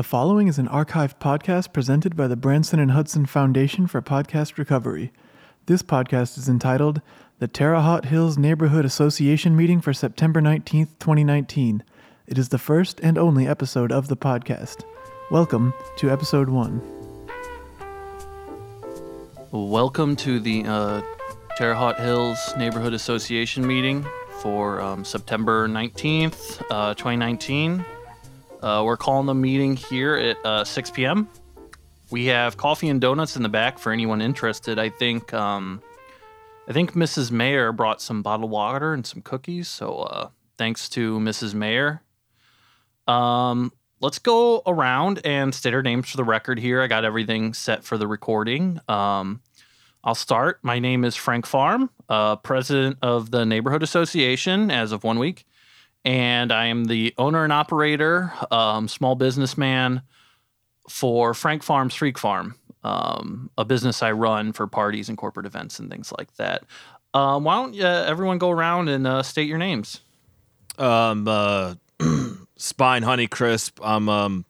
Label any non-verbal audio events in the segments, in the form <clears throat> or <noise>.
The following is an archived podcast presented by the Branson and Hudson Foundation for Podcast Recovery. This podcast is entitled The Terre Haute Hills Neighborhood Association Meeting for September 19th, 2019. It is the first and only episode of the podcast. Welcome to episode one. Welcome to the uh, Terre Haute Hills Neighborhood Association meeting for um, September 19th, uh, 2019. Uh, we're calling the meeting here at uh, 6 p.m. We have coffee and donuts in the back for anyone interested. I think um, I think Mrs. Mayer brought some bottled water and some cookies. So uh, thanks to Mrs. Mayer. Um, let's go around and state our names for the record here. I got everything set for the recording. Um, I'll start. My name is Frank Farm, uh, president of the Neighborhood Association as of one week and I am the owner and operator, um, small businessman for Frank Farms Freak Farm, um, a business I run for parties and corporate events and things like that. Um, why don't uh, everyone go around and uh, state your names? Um, uh, <clears throat> Spine Honeycrisp. I'm um,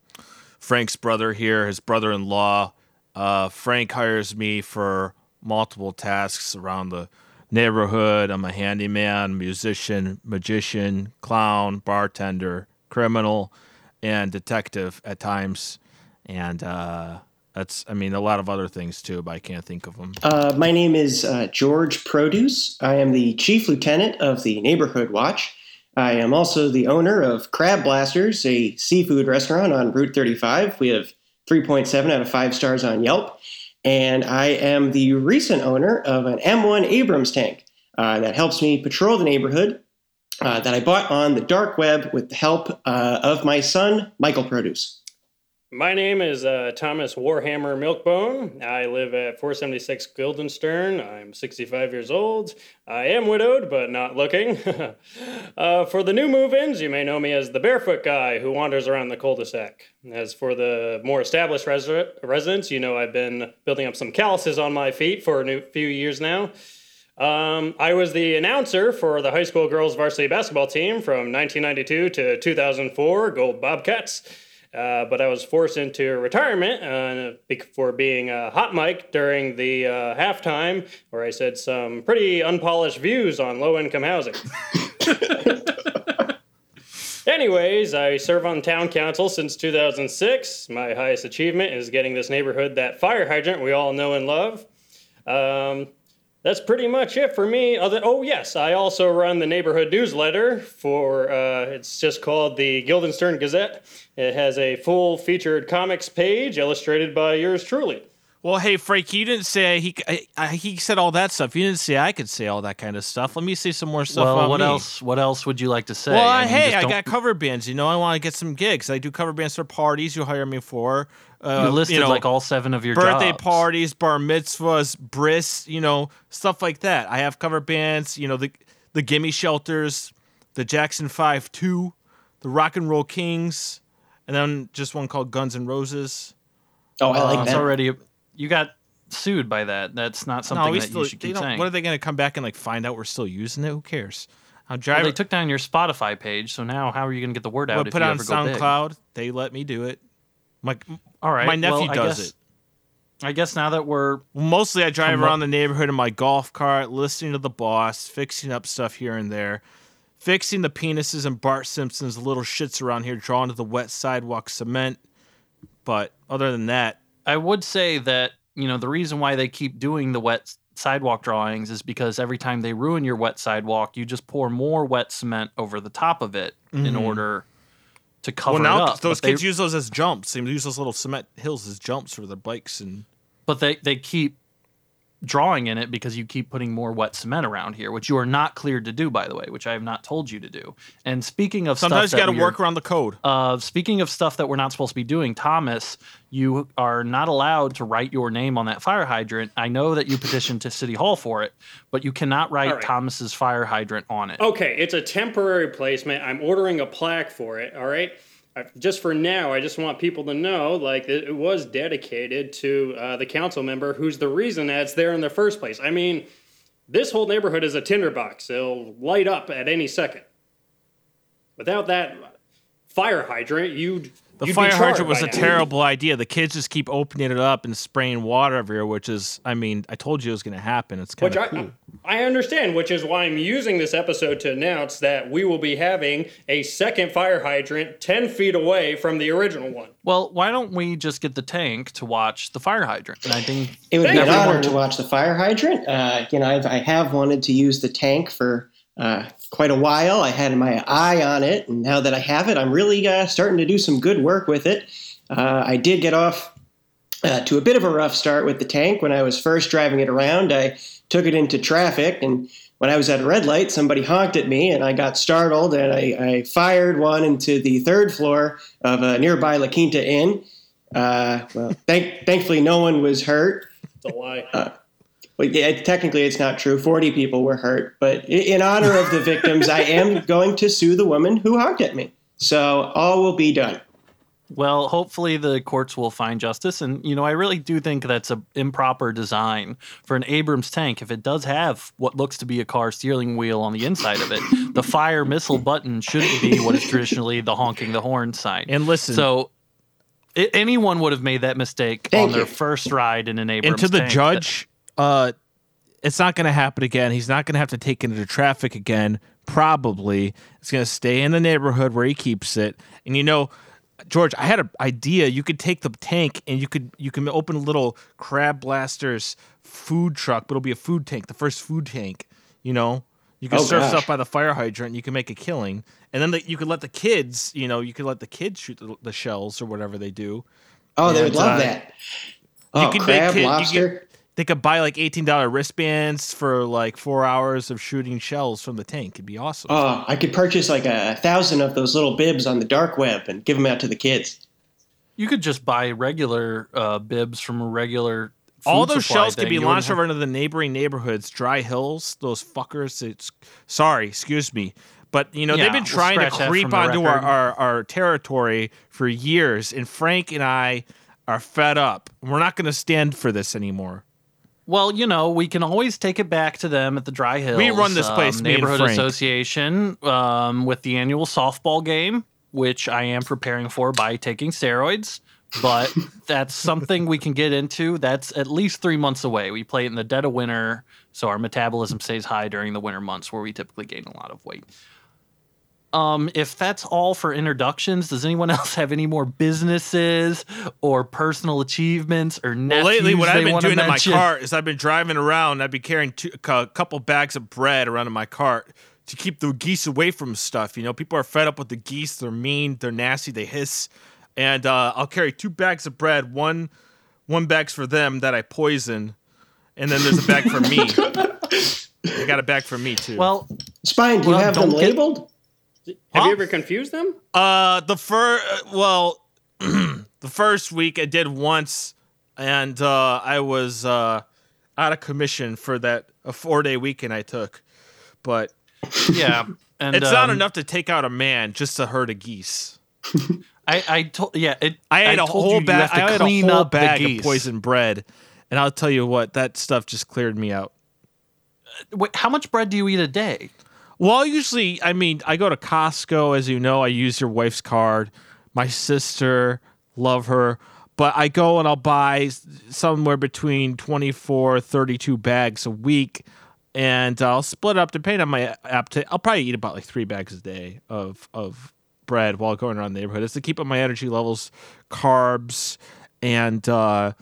Frank's brother here, his brother-in-law. Uh, Frank hires me for multiple tasks around the neighborhood. I'm a handyman, musician, magician, clown, bartender, criminal, and detective at times. And uh, that's, I mean, a lot of other things too, but I can't think of them. Uh, my name is uh, George Produce. I am the chief lieutenant of the Neighborhood Watch. I am also the owner of Crab Blasters, a seafood restaurant on Route 35. We have 3.7 out of 5 stars on Yelp and I am the recent owner of an M1 Abrams tank uh, that helps me patrol the neighborhood uh, that I bought on the dark web with the help uh, of my son, Michael Produce. My name is uh, Thomas Warhammer Milkbone. I live at 476 Guildenstern. I'm 65 years old. I am widowed, but not looking. <laughs> uh, for the new move ins, you may know me as the barefoot guy who wanders around the cul de sac. As for the more established res- residents, you know I've been building up some calluses on my feet for a few years now. Um, I was the announcer for the high school girls varsity basketball team from 1992 to 2004, Gold Bobcats. Uh, but I was forced into retirement uh, for being a hot mic during the uh, halftime, where I said some pretty unpolished views on low income housing. <laughs> Anyways, I serve on town council since 2006. My highest achievement is getting this neighborhood that fire hydrant we all know and love. Um, that's pretty much it for me. Other, oh yes, I also run the neighborhood newsletter for. Uh, it's just called the Guildenstern Gazette. It has a full featured comics page illustrated by yours truly. Well, hey Frank, you didn't say he I, he said all that stuff. You didn't say I could say all that kind of stuff. Let me say some more stuff. Well, what me. else? What else would you like to say? Well, I mean, hey, I got cover bands. You know, I want to get some gigs. I do cover bands for parties. You hire me for. Uh, you listed you know, like all seven of your birthday jobs. parties, bar mitzvahs, bris, you know, stuff like that. I have cover bands. You know, the the Gimme Shelters, the Jackson Five Two, the Rock and Roll Kings, and then just one called Guns and Roses. Oh, I like uh, that. It's already you got sued by that. That's not something no, that still, you should keep saying. What are they going to come back and like find out we're still using it? Who cares? I'm driving. Well, they took down your Spotify page, so now how are you going to get the word out? Well, put on SoundCloud. They let me do it. My all right. My nephew well, does guess, it. I guess now that we're mostly I drive around up. the neighborhood in my golf cart, listening to the boss, fixing up stuff here and there, fixing the penises and Bart Simpson's little shits around here, drawn to the wet sidewalk cement. But other than that, I would say that you know the reason why they keep doing the wet sidewalk drawings is because every time they ruin your wet sidewalk, you just pour more wet cement over the top of it mm-hmm. in order to cover up. well, now it up. Those but kids they, use those as jumps. They use those little cement hills as jumps for their bikes and. But they they keep drawing in it because you keep putting more wet cement around here, which you are not cleared to do, by the way, which I have not told you to do. And speaking of sometimes you got to work around the code. Uh, speaking of stuff that we're not supposed to be doing, Thomas, you are not allowed to write your name on that fire hydrant. I know that you petitioned to City Hall for it, but you cannot write right. Thomas's fire hydrant on it. Okay, it's a temporary placement. I'm ordering a plaque for it. All right just for now, I just want people to know, like it was dedicated to uh, the council member, who's the reason that it's there in the first place. I mean, this whole neighborhood is a tinderbox; it'll light up at any second. Without that fire hydrant, you'd The You'd fire hydrant was by a now. terrible idea. The kids just keep opening it up and spraying water everywhere, which is, I mean, I told you it was going to happen. It's kind Which of I, cool. I understand, which is why I'm using this episode to announce that we will be having a second fire hydrant 10 feet away from the original one. Well, why don't we just get the tank to watch the fire hydrant? And I think It would be Thank an honor to watch the fire hydrant. Uh, you know, I've, I have wanted to use the tank for uh, quite a while. I had my eye on it, and now that I have it, I'm really uh, starting to do some good work with it. Uh, I did get off uh, to a bit of a rough start with the tank when I was first driving it around. I took it into traffic, and when I was at a red light, somebody honked at me, and I got startled, and I, I fired one into the third floor of a nearby La Quinta Inn. Uh, well, thank, thankfully, no one was hurt. It's a lie. Well, yeah, technically, it's not true. 40 people were hurt. But in honor of the <laughs> victims, I am going to sue the woman who honked at me. So all will be done. Well, hopefully the courts will find justice, and you know I really do think that's an improper design for an Abrams tank. If it does have what looks to be a car steering wheel on the inside of it, the fire missile button shouldn't be what is traditionally the honking the horn sign. And listen, so i anyone would have made that mistake Thank on their you. first ride in an Abrams and to the tank. judge, uh, it's not going to happen again. He's not going to have to take it into traffic again. Probably, it's going to stay in the neighborhood where he keeps it. And you know, George, I had an idea. You could take the tank and you could you can open a little Crab Blasters food truck, but it'll be a food tank, the first food tank. You know, you can Oh, serve gosh. stuff by the fire hydrant. You can make a killing, and then the, you could let the kids. You know, you could let the kids shoot the, the shells or whatever they do. Oh, they would love uh, that. Oh, can make crab, it- you lobster. They could buy like eighteen dollar wristbands for like four hours of shooting shells from the tank. It'd be awesome. Oh, I could purchase like a thousand of those little bibs on the dark web and give them out to the kids. you could just buy regular uh, bibs from a regular. All those supply shells could be You launched have- over into the neighboring neighborhoods, Dry Hills. Those fuckers. It's sorry, excuse me, but you know Yeah, they've been we'll trying to creep onto our, our our territory for years, and Frank and I are fed up. We're not going to stand for this anymore. Well, you know, we can always take it back to them at the Dry Hills. We run this place, um, me and neighborhood Frank. association, um, with the annual softball game, which I am preparing for by taking steroids. But <laughs> that's something we can get into. That's at least three months away. We play it in the dead of winter, so our metabolism stays high during the winter months, where we typically gain a lot of weight. Um, if that's all for introductions, does anyone <laughs> else have any more businesses or personal achievements or Well, nephews lately, what I've been wanna doing in my mention? car is I've been driving around. I've been carrying two, a couple bags of bread around in my cart to keep the geese away from stuff. You know, people are fed up with the geese. They're mean. They're nasty. They hiss. And uh, I'll carry two bags of bread. One, one bag's for them that I poison, and then there's a bag for me. <laughs> I got a bag for me too. Well, Spine, do you Well, have them don't get- labeled? Have Huh? you ever confused them? Uh, the first, well, <clears throat> the first week I did once, and uh, I was uh, out of commission for that a four day weekend I took, but <laughs> yeah, and it's not um, enough to take out a man just to herd a geese. <laughs> I, I told, yeah, it, I had a told whole you you bag. to I ate a clean whole up the bag of geese. poisoned bread, and I'll tell you what, that stuff just cleared me out. Wait, how much bread do you eat a day? Well, usually, I mean, I go to Costco, as you know. I use your wife's card. My sister, love her. But I go and I'll buy somewhere between 24, 32 bags a week. And I'll split up depending on my appetite. I'll probably eat about like three bags a day of, of bread while going around the neighborhood. It's to keep up my energy levels, carbs, and uh,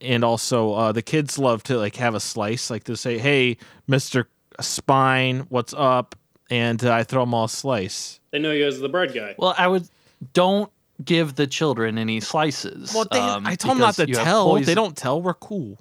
and also uh, the kids love to like have a slice. Like to say, "Hey, Mister Spine, what's up?" And uh, I throw them all a slice. They know you as the bread guy. Well, I would don't give the children any slices. Well, they, um, I told them not to you have tell. They don't tell. We're cool.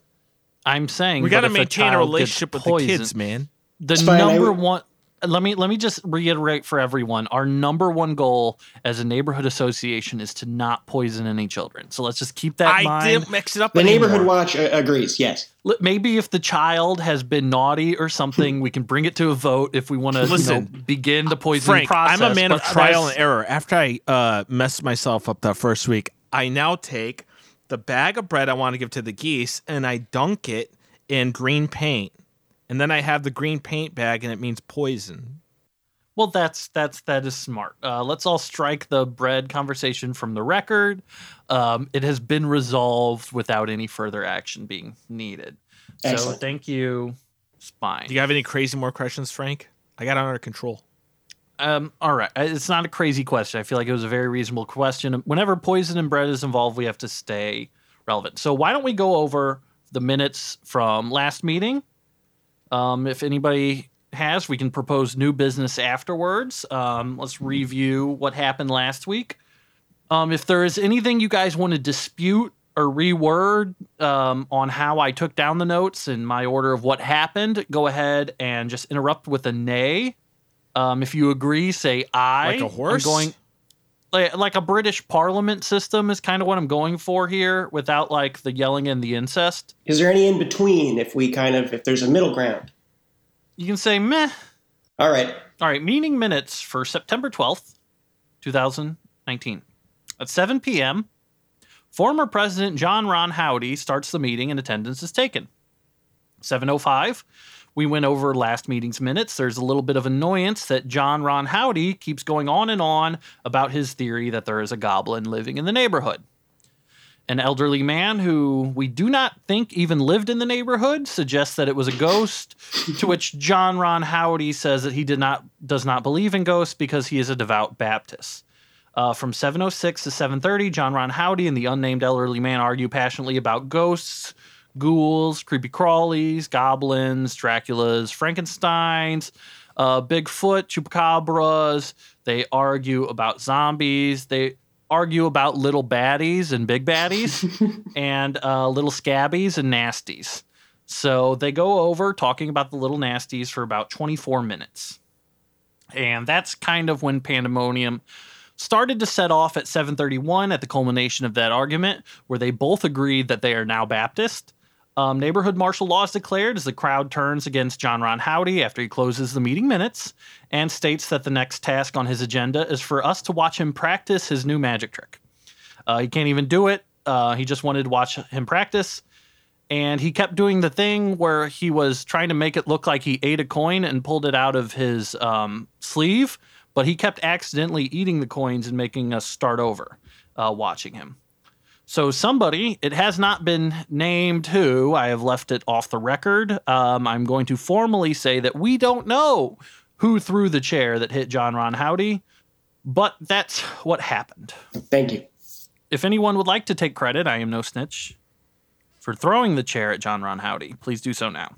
I'm saying We got got to to maintain a relationship with the kids, man. The Spine, number would- one. Let me let me just reiterate for everyone. Our number one goal as a neighborhood association is to not poison any children. So let's just keep that in I mind. didn't mix it up. The anymore. neighborhood watch uh, agrees. Yes. L- Maybe if the child has been naughty or something, we can bring it to a vote if we want to Listen, begin the poisoning Frank, process. I'm a man of trial and error. After I uh, messed myself up that first week, I now take the bag of bread I want to give to the geese and I dunk it in green paint. And then I have the green paint bag and it means poison. Well, that's that's that is smart. Uh, let's all strike the bread conversation from the record. Um, it has been resolved without any further action being needed. So thank you, Spine. Do you have any crazy more questions, Frank? I got it under control. Um, all right, Uh, it's not a crazy question. I feel like it was a very reasonable question. Whenever poison and bread is involved, we have to stay relevant. So why don't we go over the minutes from last meeting? Um, if anybody has, we can propose new business afterwards. Um, let's review what happened last week. Um, if there is anything you guys want to dispute or reword um, on how I took down the notes and my order of what happened, go ahead and just interrupt with a nay. Um, if you agree, say I. Like a horse? I'm going like, like a British Parliament system is kind of what I'm going for here, without like the yelling and the incest. Is there any in between if we kind of if there's a middle ground? You can say meh. All right. All right, meeting minutes for September 12th, 2019. At 7 p.m., former President John Ron Howdy starts the meeting and attendance is taken. 7:05, we went over last meeting's minutes. There's a little bit of annoyance that John Ron Howdy keeps going on and on about his theory that there is a goblin living in the neighborhood. An elderly man who we do not think even lived in the neighborhood suggests that it was a ghost, to which John Ron Howdy says that he did not does not believe in ghosts because he is a devout Baptist. Uh, from 706 to 730, John Ron Howdy and the unnamed elderly man argue passionately about ghosts, ghouls, creepy crawlies, goblins, Draculas, Frankensteins, uh, Bigfoot, chupacabras. They argue about zombies. They argue about little baddies and big baddies, <laughs> and uh, little scabbies and nasties. So they go over talking about the little nasties for about 24 minutes. And that's kind of when pandemonium started to set off at 731 at the culmination of that argument where they both agreed that they are now baptist um, neighborhood martial law is declared as the crowd turns against john ron howdy after he closes the meeting minutes and states that the next task on his agenda is for us to watch him practice his new magic trick. Uh, he can't even do it. Uh, he just wanted to watch him practice. And he kept doing the thing where he was trying to make it look like he ate a coin and pulled it out of his um, sleeve but he kept accidentally eating the coins and making us start over uh, watching him. So, somebody, it has not been named who, I have left it off the record. Um, I'm going to formally say that we don't know who threw the chair that hit John Ron Howdy, but that's what happened. Thank you. If anyone would like to take credit, I am no snitch, for throwing the chair at John Ron Howdy, please do so now.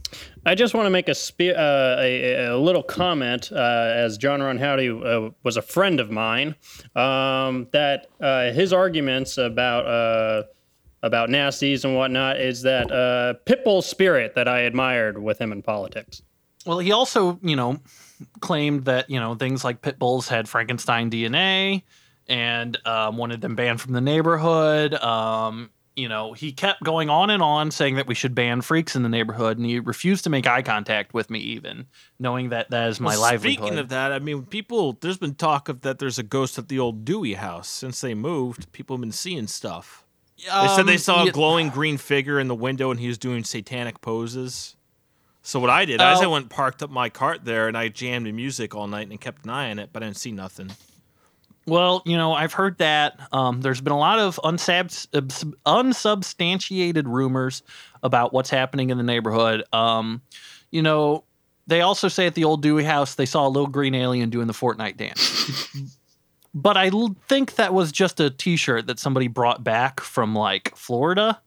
I just want to make a, spe- uh, a, a little comment, uh, as John Ron Howdy uh, was a friend of mine, um, that uh, his arguments about uh, about nasties and whatnot is that uh, Pitbull spirit that I admired with him in politics. Well, he also, you know, claimed that you know things like pit bulls had Frankenstein DNA and um, wanted them banned from the neighborhood. Um, you know, he kept going on and on saying that we should ban freaks in the neighborhood, and he refused to make eye contact with me, even knowing that that is my Well, livelihood. Speaking of that, I mean, people, there's been talk of that there's a ghost at the old Dewey house since they moved. People have been seeing stuff. They said they Um, saw a glowing green figure in the window and he was doing satanic poses. So what I did, I Oh. just went and parked up my cart there and I jammed the music all night and kept an eye on it, but I didn't see nothing. Well, you know, I've heard that. Um, there's been a lot of unsab- unsubstantiated rumors about what's happening in the neighborhood. Um, you know, they also say at the old Dewey house they saw a little green alien doing the Fortnite dance. <laughs> but I l- think that was just a T-shirt that somebody brought back from like Florida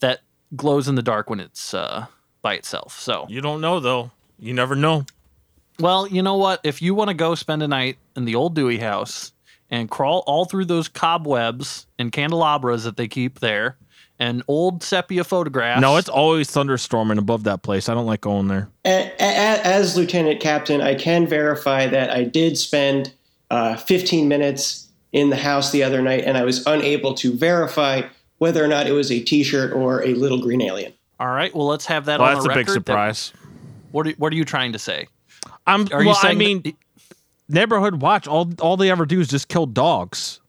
that glows in the dark when it's uh, by itself. So You don't know though. You never know. well, you know what? If you want to go spend a night in the old Dewey house and crawl all through those cobwebs and candelabras that they keep there and old sepia photographs. No, it's always thunderstorming above that place. I don't like going there. A- a- As lieutenant captain, I can verify that I did spend uh, 15 minutes in the house the other night, and I was unable to verify whether or not it was a T-shirt or a little green alien. all right. Well, let's have that Well, on that's the a big record. That- surprise. what, are, what are you trying to say? I'm. Are you well, saying? I mean, that- neighborhood watch. All all they ever do is just kill dogs.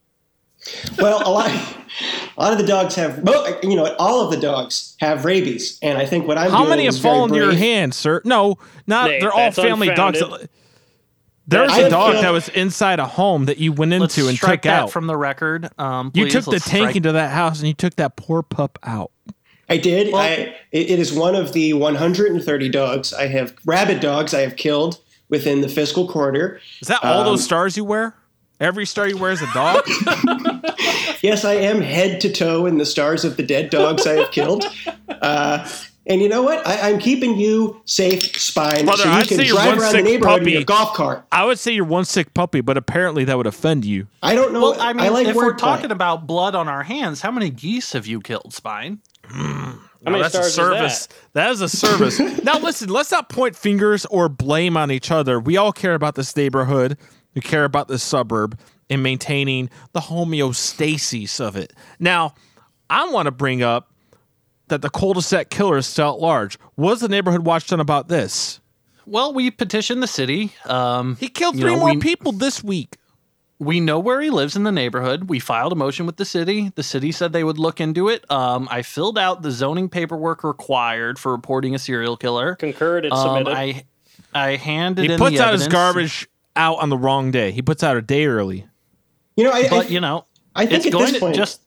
Well, a lot, a lot of the dogs have, you know, all of the dogs have rabies, and I think what I'm How doing many have is fallen to your brave. hand, sir? No, not. Nate, they're all that's family dogs. unfounded. There was I a dog killed- that was inside a home that you went Let's into and took that out. from the record. Um, you took the Let's tank strike- into that house and you took that poor pup out. I did. I, it, it is one of the 130 dogs I have, rabid dogs I have killed within the fiscal quarter. Is that all Um, those stars you wear? Every star you wear is a dog. <laughs> <laughs> Yes, I am head to toe in the stars of the dead dogs I have killed. <laughs> Uh, and you know what? I, I'm keeping you safe, Spine, Brother, so you I'd can drive around the neighborhood puppy. in your golf cart. I would say you're one sick puppy, but apparently that would offend you. I don't know. Well, I mean, like if we're wordplay. talking about blood on our hands, how many geese have you killed, Spine? How No, many that's stars a is service. that? that is a service. <laughs> now listen, let's not point fingers or blame on each other. We all care about this neighborhood. We care about this suburb and maintaining the homeostasis of it. Now, I want to bring up that the cul-de-sac killer is still at large. What has the neighborhood watch done about this? Well, we petitioned the city. Um, He killed You three know, more we- people this week. We know where he lives in the neighborhood. We filed a motion with the city. The city said they would look into it. Um, I filled out the zoning paperwork required for reporting a serial killer. Concurred. It's Um, submitted. I I handed He in puts the out his garbage out on the wrong day. He puts out a day early. You know, I, but I, you know, I think it's at going this to point, just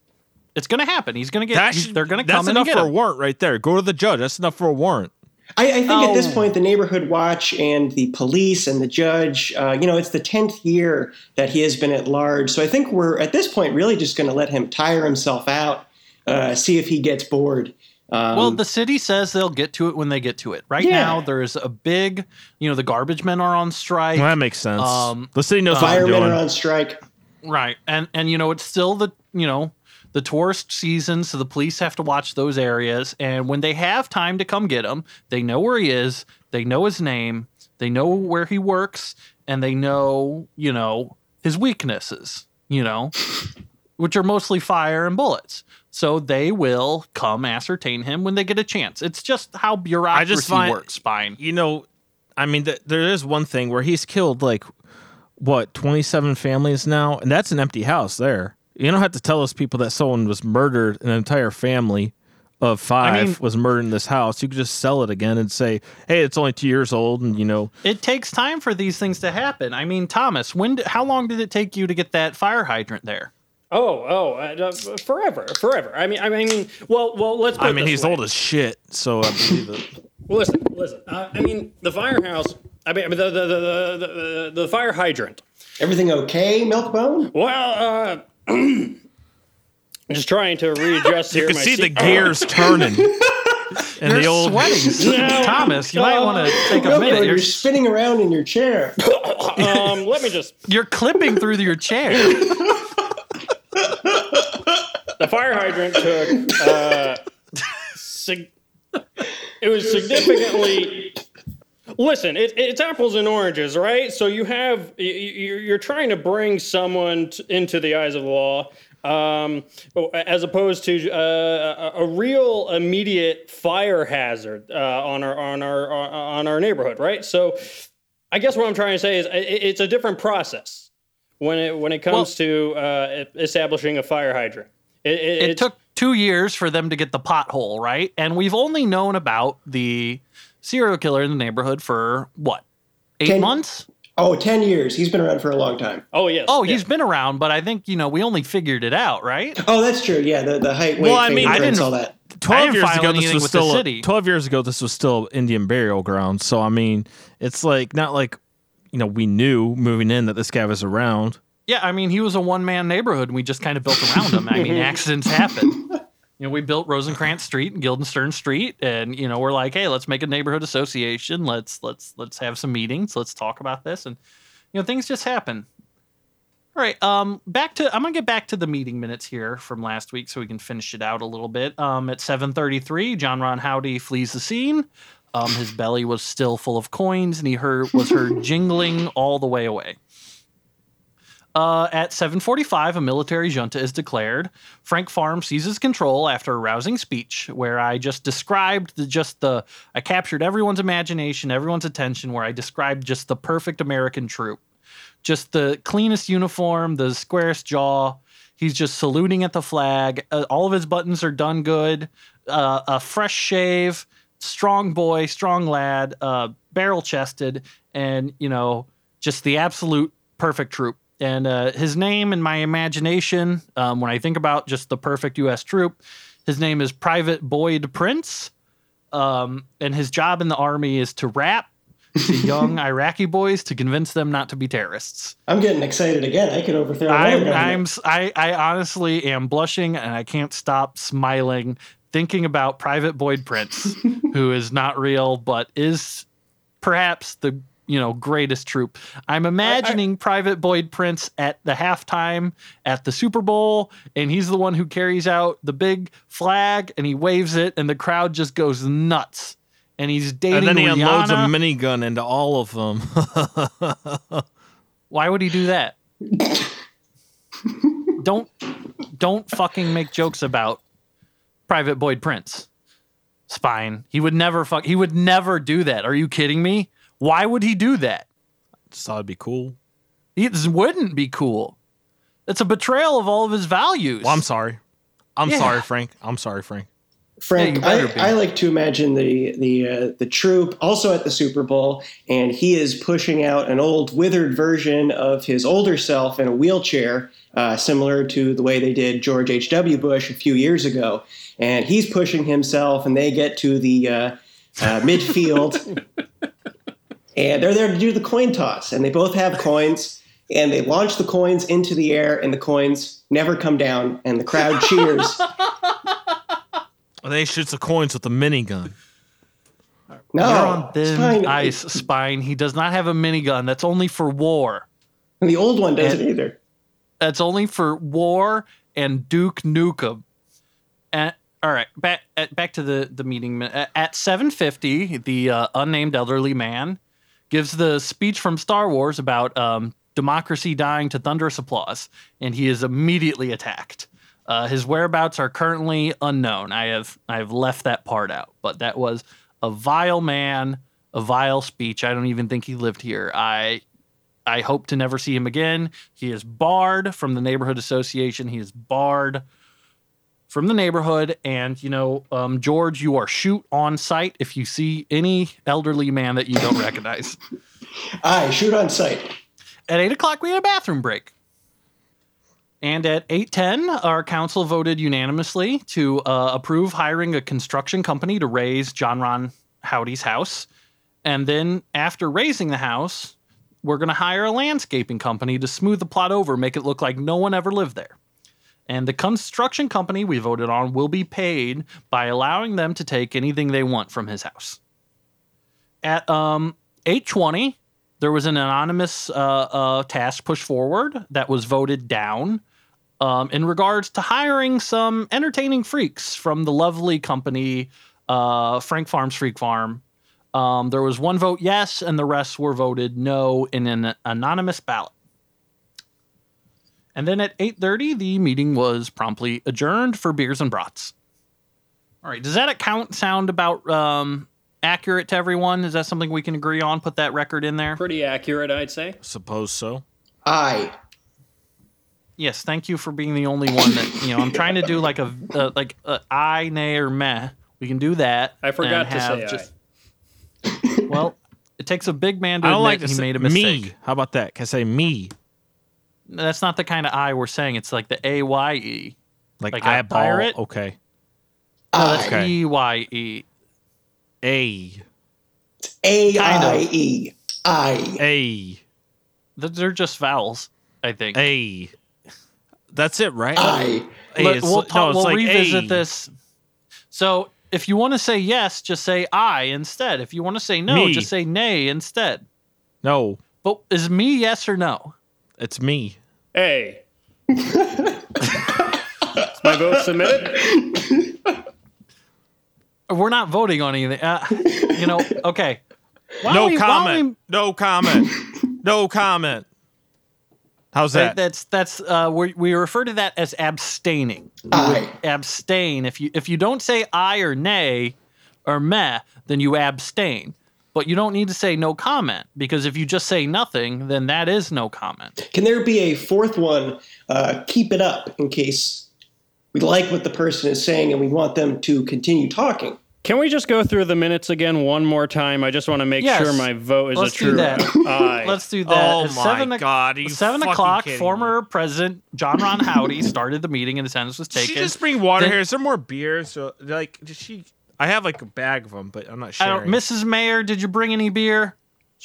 it's going to happen. He's going to get. Should- they're going to that's come in enough and get for a warrant right there. Go to the judge. That's enough for a warrant. I, I think at this Oh. point, the neighborhood watch and the police and the judge, uh, you know, it's the 10th year that he has been at large. So I think we're at this point really just going to let him tire himself out, uh, see if he gets bored. Um, Well, the city says they'll get to it when they get to it. Right Yeah. now, there's a big, you know, the garbage men are on strike. Well, that makes sense. Um, the city knows what they're firemen doing. are on strike. Right. And and you know, it's still the you know, the tourist season, so the police have to watch those areas. And when they have time to come get him, they know where he is, they know his name, they know where he works, and they know, you know, his weaknesses, you know, which are mostly fire and bullets. So they will come ascertain him when they get a chance. It's just how bureaucracy find- works, fine. you know, I mean, th- there is one thing where he's killed like what twenty seven families now, and that's an empty house there. You don't have to tell us people that someone was murdered, an entire family of five mean- was murdered in this house. You could just sell it again and say, "Hey, it's only two years old," and you know, It takes time for these things to happen. I mean, Thomas, when? Did, how long did it take you to get that fire hydrant there? oh, oh, uh, uh, forever, forever. I mean, I mean, well, well. Let's. Put I mean, this he's way. old as shit, so I believe it. Listen, listen. Uh, I mean, the firehouse. I mean, the the the the, the, the fire hydrant. Everything okay, Milkbone? Well, uh, I'm <clears throat> just trying to readjust You here. You can my see the seat. gears <laughs> turning. And You're the old sweating, No. <laughs> Thomas. You might want to take a Milkbone, minute. you're You're, spinning around in your chair. <laughs> Um, let me just. you're clipping through your chair. The fire hydrant took. Uh, sig- it was significantly. Listen, it, it's apples and oranges, right? So you have you- you- you're trying to bring someone into the eyes of the law, um, as opposed to uh, a, a real immediate fire hazard uh, on our on our on our neighborhood, right? So, I guess what I'm trying to say is it's a different process when it when it comes to uh, establishing a fire hydrant. It, it, It took two years for them to get the pothole right, and we've only known about the serial killer in the neighborhood for what eight Ten- months. Oh, 10 years. He's been around for a long time. Oh yes. Oh, yes. he's been around, but I think you know we only figured it out, right? Oh, that's true. Yeah, the, the height, weight, Well, I mean, I didn't- all that. Twelve years ago, this was still city. twelve years ago. This was still Indian burial ground. So I mean, it's like not like you know we knew moving in that this guy was around. Yeah, I mean, he was a one man neighborhood and we just kind of built around him. I mean, <laughs> accidents happen. You know, we built Rosencrantz Street and Guildenstern Street and you know, we're like, "Hey, let's make a neighborhood association. Let's let's let's have some meetings. Let's talk about this." And you know, things just happen. All right, um back to I'm to get back to the meeting minutes here from last week so we can finish it out a little bit. Um at 7:33, John Ron Howdy flees the scene. Um his belly was still full of coins and he heard was heard <laughs> jingling all the way away. Uh, at 7:45, a military junta is declared. Frank Farm seizes control after a rousing speech, where I just described the, just the I captured everyone's imagination, everyone's attention, where I described just the perfect American troop, just the cleanest uniform, the squarest jaw. He's just saluting at the flag. Uh, all of his buttons are done good. Uh, a fresh shave, strong boy, strong lad, uh, barrel chested, and you know just the absolute perfect troop. And uh, his name in my imagination, um, when I think about just the perfect U.S. troop, his name is Private Boyd Prince. Um, and his job in the army is to rap to <laughs> young Iraqi boys to convince them not to be terrorists. I'm getting excited again. I could overthrow I'm. I'm, I, I honestly am blushing and I can't stop smiling thinking about Private Boyd Prince, <laughs> who is not real but is perhaps the you know greatest troop. I'm imagining Private Boyd Prince at the halftime at the Super Bowl, and he's the one who carries out the big flag and he waves it, and the crowd just goes nuts. And he's dating And then he unloads a minigun into all of them. <laughs> Why would he do that? <laughs> don't don't fucking make jokes about Private Boyd Prince. Spine. He would never fuck he would never do that. Are you kidding me? Why would he do that? Just thought it'd be cool. It wouldn't be cool. It's a betrayal of all of his values. Well, I'm sorry. I'm Yeah. sorry, Frank. I'm sorry, Frank. Frank, you better be. I, I like to imagine the the uh, the troop also at the Super Bowl, and he is pushing out an old withered version of his older self in a wheelchair, uh, similar to the way they did George H. W. Bush a few years ago. And he's pushing himself, and they get to the uh, uh, midfield, <laughs> and they're there to do the coin toss, and they both have coins. And they launch the coins into the air, and the coins never come down, and the crowd cheers. <laughs> He shoots the coins with a minigun. No, You're on thin ice, Spine. He does not have a minigun. That's only for war. And the old one doesn't And- either. That's only for war and Duke Nukem. And all right, back at, back to the the meeting. At at 7:50, the uh, unnamed elderly man gives the speech from Star Wars about um, democracy dying to thunderous applause, and he is immediately attacked. Uh, his whereabouts are currently unknown. I have I have left that part out, but that was a vile man, a vile speech. I don't even think he lived here. I I hope to never see him again. He is barred from the neighborhood association. He is barred from the neighborhood. And you know, um, George, you are shoot on sight if you see any elderly man that you don't recognize. <laughs> Aye, shoot on sight. At eight o'clock, we had a bathroom break. And at 8:10, our council voted unanimously to uh, approve hiring a construction company to raise John Ron Howdy's house. And then after raising the house, we're going to hire a landscaping company to smooth the plot over, make it look like no one ever lived there. And the construction company we voted on will be paid by allowing them to take anything they want from his house. At um, 8:20, there was an anonymous uh, uh, task pushed forward that was voted down um, in regards to hiring some entertaining freaks from the lovely company uh, Frank Farms Freak Farm. Um, there was one vote yes, and the rest were voted no in an anonymous ballot. And then at 8:30, the meeting was promptly adjourned for beers and brats. All right, does that account sound about um, accurate to everyone? Is that something we can agree on? Put that record in there. Pretty accurate, I'd say. Suppose so. Aye. Yes, thank you for being the only one that you know. I'm trying to do like a uh, like a I, nay, or meh. We can do that. I forgot and to have say Well, it takes a big man to I admit don't like to he say made a mistake. me. How about that? Can I say me? That's not the kind of I we're saying. It's like the A Y E. Like, Like a pirate? Okay. Uh, no, that's Okay. E Y E. A. A Kind of. I E. I. A. They're just vowels, I think. A. That's it, right? I. A, Let- we'll like- no, we'll like revisit A. this. So if you want to say yes, just say I instead. If you want to say no, Me. just say nay instead. No, But is me yes or no? It's me. Hey. Is my vote submitted? We're not voting on anything. Uh, you know, okay. Why no we- comment. we- No comment. no comment. How's that- that? that's that's uh, we we refer to that as abstaining. I. Abstain. If you if you don't say I or nay or meh, then you abstain. But you don't need to say no comment because if you just say nothing, then that is no comment. Can there be a fourth one? Uh, keep it up in case we like what the person is saying and we want them to continue talking. Can we just go through the minutes again one more time? I just want to make Yes. sure my vote is Let's a do true that. aye. <laughs> Let's do that. Oh At my seven o- God, are you seven o'clock. kidding me? Former President John Ron Howdy started the meeting, and the attendance was Did taken. she just bring water Then- here? Is there more beer? So like, did she? I have like a bag of them, but I'm not I sharing. Mrs. Mayer, did you bring any beer?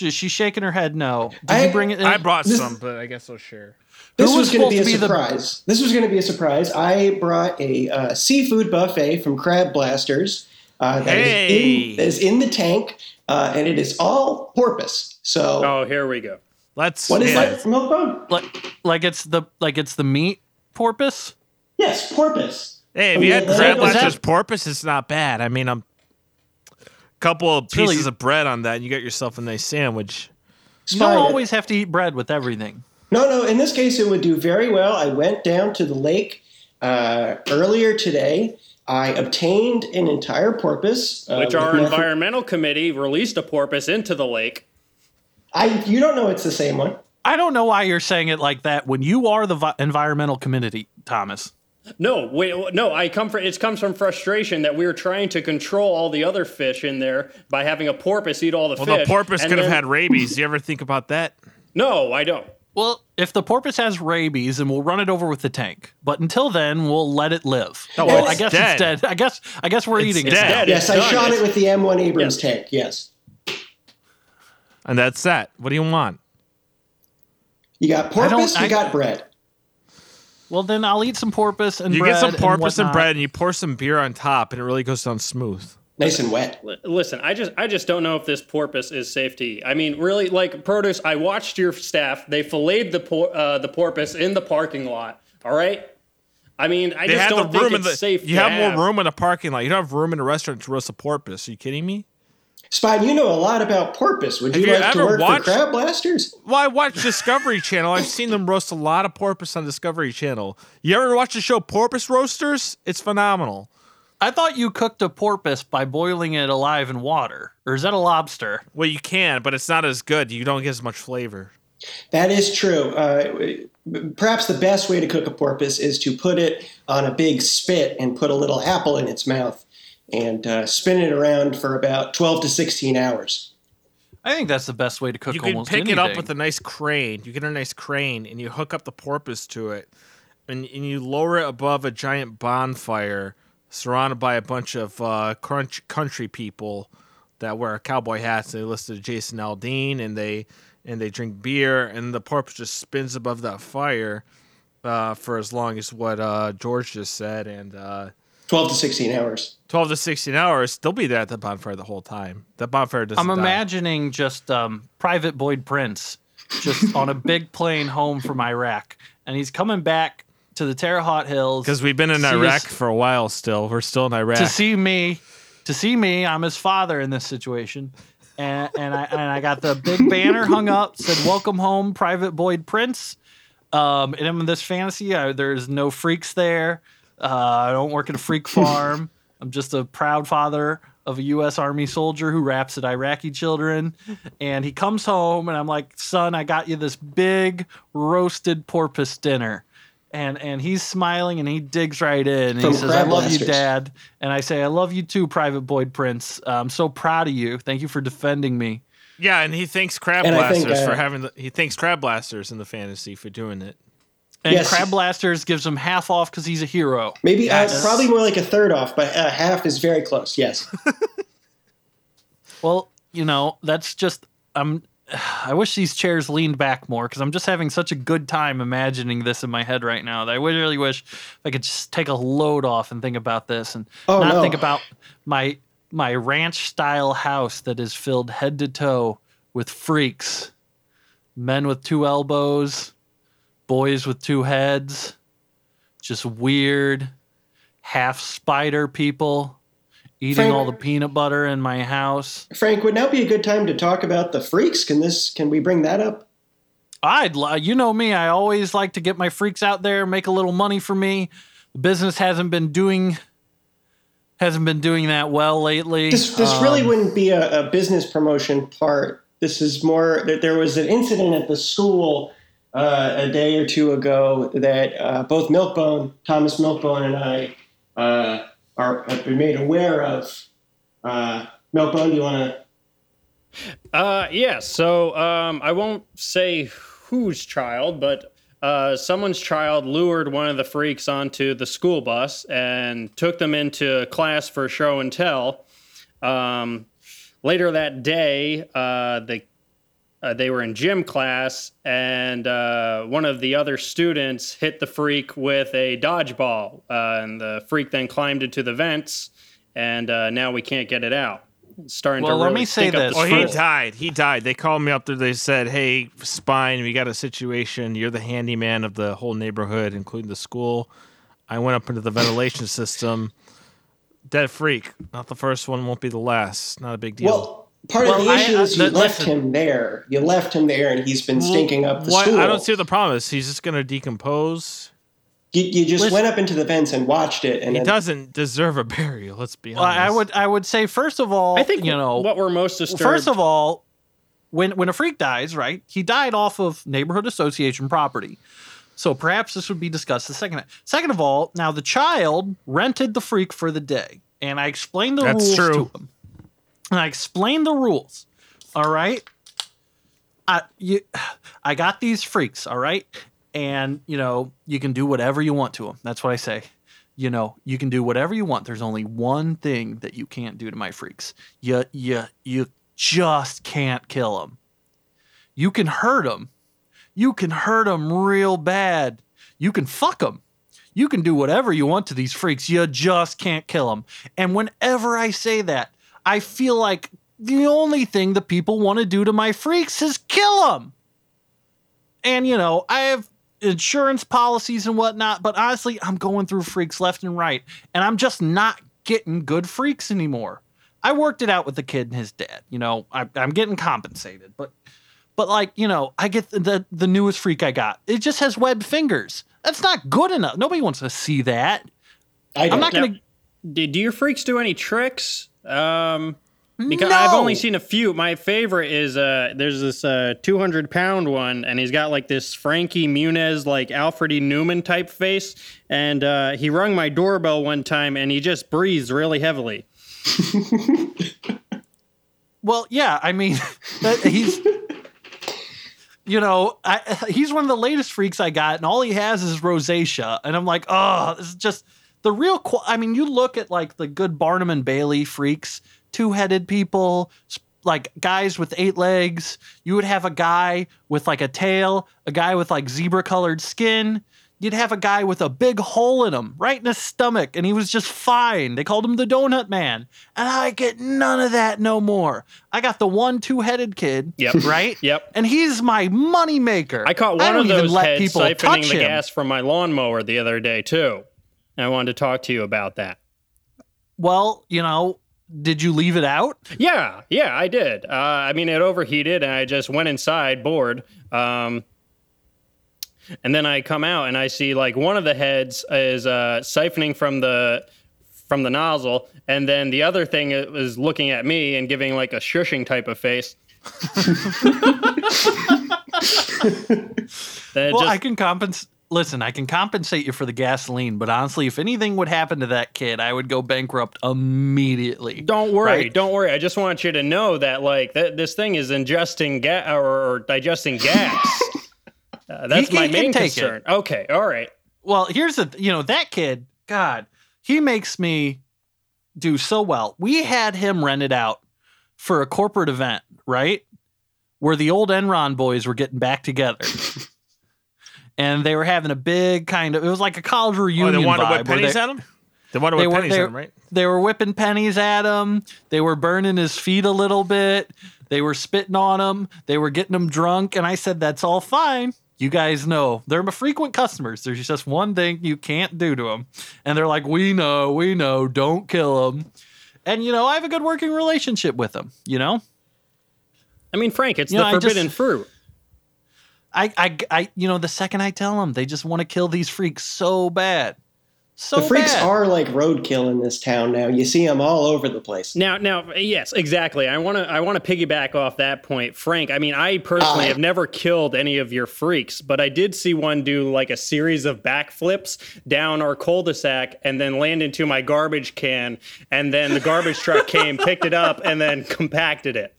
Is she shaking her head? No. Did I- you bring it? I brought This- some, but I guess I'll share. This Who was, was going to be a supposed to be the- surprise. This was going to be a surprise. I brought a uh, seafood buffet from Crab Blasters uh, that, is Hey. in, that is in the tank, uh, and it is all porpoise. So, oh, here we go. Let's. what is yeah. that, Milkbone? like, like it's the like it's the meat porpoise. Yes, porpoise. Hey, if you had Was crab that- was blasters that- porpoise, it's not bad. I mean, I'm couple of really- pieces of bread on that, and you got yourself a nice sandwich. You don't always have to eat bread with everything. No, no. In this case, it would do very well. I went down to the lake uh, earlier today. I obtained an entire porpoise, uh, Which our environmental committee released a porpoise into the lake. I you don't know it's the same one. I don't know why you're saying it like that when you are the vi- environmental committee, Thomas. No, wait, no. I come from. It comes from frustration that we were trying to control all the other fish in there by having a porpoise eat all the Well, fish. Well, the porpoise and could have had rabies. Do you ever think about that? <laughs> No, I don't. Well, if the porpoise has rabies, then we'll run it over with the tank. But until then, we'll let it live. No, well, I guess dead. it's dead. I guess I guess we're It's eating dead. it. now. dead. Yes, It's I done. shot it with the M1 Abrams Yes. tank. Yes, And that's that. What do you want? you got porpoise, I- you got bread. Well, then I'll eat some porpoise and bread. You get some porpoise and, whatnot. bread, and you pour some beer on top, and it really goes down smooth. Nice and wet. Listen, I just I just don't know if this porpoise is safe to eat. I mean, really, like produce. I watched your staff; they filleted the por- uh, the porpoise in the parking lot. All right. I mean, I They just don't the think in it's the. safe. You to have more room in the parking lot. You don't have room in a restaurant to roast a porpoise. Are you kidding me? Spine, you know a lot about porpoise. Would you you like to work watched- for Crab Blasters? Well, I watch Discovery Channel. I've seen them roast a lot of porpoise on Discovery Channel. You ever watch the show Porpoise Roasters? It's phenomenal. I thought you cooked a porpoise by boiling it alive in water, or is that a lobster? Well, you can, but it's not as good. You don't get as much flavor. That is true. Uh, perhaps the best way to cook a porpoise is to put it on a big spit and put a little apple in its mouth and uh, spin it around for about 12 to 16 hours. I think that's the best way to cook you can almost pick anything. it up with a nice crane. You get a nice crane and you hook up the porpoise to it, and, and you lower it above a giant bonfire, surrounded by a bunch of uh, crunch, country people that wear cowboy hats. And they listen to Jason Aldean and they and they drink beer, and the porpoise just spins above that fire uh, for as long as what uh, George just said, and. Uh, 12 to 16 hours. 12 to 16 hours, they'll be there at the bonfire the whole time. That bonfire doesn't I'm die. imagining just um, Private Boyd Prince just on a big <laughs> plane home from Iraq, and he's coming back to the Terre Haute Hills Because we've been in Iraq his- for a while still. We're still in Iraq. to see me, to see me. I'm his father in this situation, and and I and I got the big banner hung up said "Welcome home, Private Boyd Prince." Um, and in this fantasy, I, there's no freaks there. Uh, I don't work at a freak <laughs> farm. I'm just a proud father of a U.S. Army soldier who raps at Iraqi children. And he comes home, and I'm like, "Son, I got you this big roasted porpoise dinner." And and he's smiling, and he digs right in. And From he says, "I Crab love you, Dad." And I say, "I love you too, Private Boyd Prince. Uh, I'm so proud of you. Thank you for defending me." yeah, and he thanks Crab And I think, Blasters for uh, having the, he thanks Crab Blasters in the fantasy for doing it. And Yes. Crab Blasters gives him half off because he's a hero. Maybe Yes. uh, probably more like a third off, but uh, half is very close. Yes. <laughs> Well, you know, that's just I'm. <sighs> I wish these chairs leaned back more because I'm just having such a good time imagining this in my head right now that I really wish I could just take a load off and think about this and Oh, not no. think about my my ranch style house that is filled head to toe with freaks, men with two elbows, boys with two heads, just weird half spider people eating Frank- all the peanut butter in my house. Frank, would now be a good time to talk about the freaks? Can this? Can we bring that up? I'd you know me, I always like to get my freaks out there, make a little money for me. The business hasn't been doing hasn't been doing that well lately. This, this Um, really wouldn't be a, a business promotion part. This is more that there was an incident at the school uh, a day or two ago that uh, both Milkbone, Thomas Milkbone, and I uh, are have been made aware of. Uh, Milkbone, do you want to? Uh, yeah. So um, I won't say whose child, but uh, someone's child lured one of the freaks onto the school bus and took them into class for show and tell. Um, later that day, the uh, they were in gym class, and uh, one of the other students hit the freak with a dodgeball, uh, and the freak then climbed into the vents, and uh, now we can't get it out. It's starting Well, to let really me say this. the Well, he died. He died. They called me up there. They said, "Hey, Spine, we got a situation. You're the handyman of the whole neighborhood, including the school." I went up into the ventilation system. Dead freak. Not the first one. Won't be the last. Not a big deal. Well, part Well, of the I- issue uh, is you th- left listen. him there. You left him there, and he's been stinking up the What- school. I don't see what the problem is. He's just gonna decompose. You, you just Listen- went up into the vents and watched it, and He then doesn't deserve a burial. Let's be Well, honest. I would I would say first of all, I think you know what we're most disturbed. First of all, when when a freak dies, right? He died off of neighborhood association property. So perhaps this would be discussed the second. Second of all, now the child rented the freak for the day, and I explained the That's rules true. to him. And I explained the rules. All right. I you, I got these freaks. All right, and you know you can do whatever you want to them. That's what I say. You know you can do whatever you want. There's only one thing that you can't do to my freaks. You you you just can't kill them. You can hurt them. You can hurt them real bad. You can fuck them. You can do whatever you want to these freaks. You just can't kill them. And whenever I say that, I feel like the only thing the people want to do to my freaks is kill them. And, you know, I have insurance policies and whatnot, but honestly, I'm going through freaks left and right, and I'm just not getting good freaks anymore. I worked it out with the kid and his dad. You know, I, I'm getting compensated, but but like you know, I get the, the the newest freak I got. It just has webbed fingers. That's not good enough. Nobody wants to see that. I don't. I'm not Now, gonna. do, do your freaks do any tricks? Um, because I've only seen a few. My favorite is uh, there's this uh, 200 pound one, and he's got like this Frankie Muniz, like Alfred E. Neuman type face. And uh, he rung my doorbell one time, and he just breathes really heavily. <laughs> Well, yeah. I mean, <laughs> that, he's. You know, I, he's one of the latest freaks I got, and all he has is rosacea, and I'm like, oh, this is just the real. Qu- I mean, you look at like the good Barnum and Bailey freaks, two-headed people, like guys with eight legs. You would have a guy with like a tail, a guy with like zebra-colored skin. You'd have a guy with a big hole in him, right in his stomach, and he was just fine. They called him the Donut Man, and I get none of that no more. I got the one two-headed kid, Yep. right? Yep. And he's my money maker. I caught one don't of even those let heads people siphoning the him. gas from my lawnmower the other day too. And I wanted to talk to you about that. Well, you know, did you leave it out? Yeah, yeah, I did. Uh, I mean, it overheated, and I just went inside, bored. Um, and then I come out, and I see like one of the heads is uh, siphoning from the from the nozzle, and then the other thing is looking at me and giving like a shushing type of face. <laughs> Well, just- I can compensate. Listen, I can compensate you for the gasoline, but honestly, if anything would happen to that kid, I would go bankrupt immediately. Don't worry, Right? don't worry. I just want you to know that like th- this thing is ingesting gas or, or digesting gas. <laughs> Uh, that's He my can- can main take it. concern. Okay, all right. Well, here's the you know that kid. God, he makes me do so well. We had him rented out for a corporate event, right? Where the old Enron boys were getting back together. <laughs> And they were having a big kind of, it was like a college Oh, reunion. they wanted to whip pennies they- at him. They wanted to they whip were pennies they, at him, right? they were whipping pennies at him. They were burning his feet a little bit. They were spitting on him. They were getting him drunk. And I said, "That's all fine. You guys know they're my frequent customers. There's just one thing you can't do to them." And they're like, "We know, we know. Don't kill him." And you know, I have a good working relationship with them. You know, I mean, Frank, it's You the know, I just- forbidden fruit. I, I, I, you know, the second I tell them, they just want to kill these freaks so bad, So the freaks bad. are like roadkill in this town now. You see them all over the place. Now, now, yes, exactly. I want to, I want to piggyback off that point, Frank. I mean, I personally Aye. have never killed any of your freaks, but I did see one do like a series of backflips down our cul-de-sac and then land into my garbage can, and then the garbage truck came, picked it up, and then compacted it.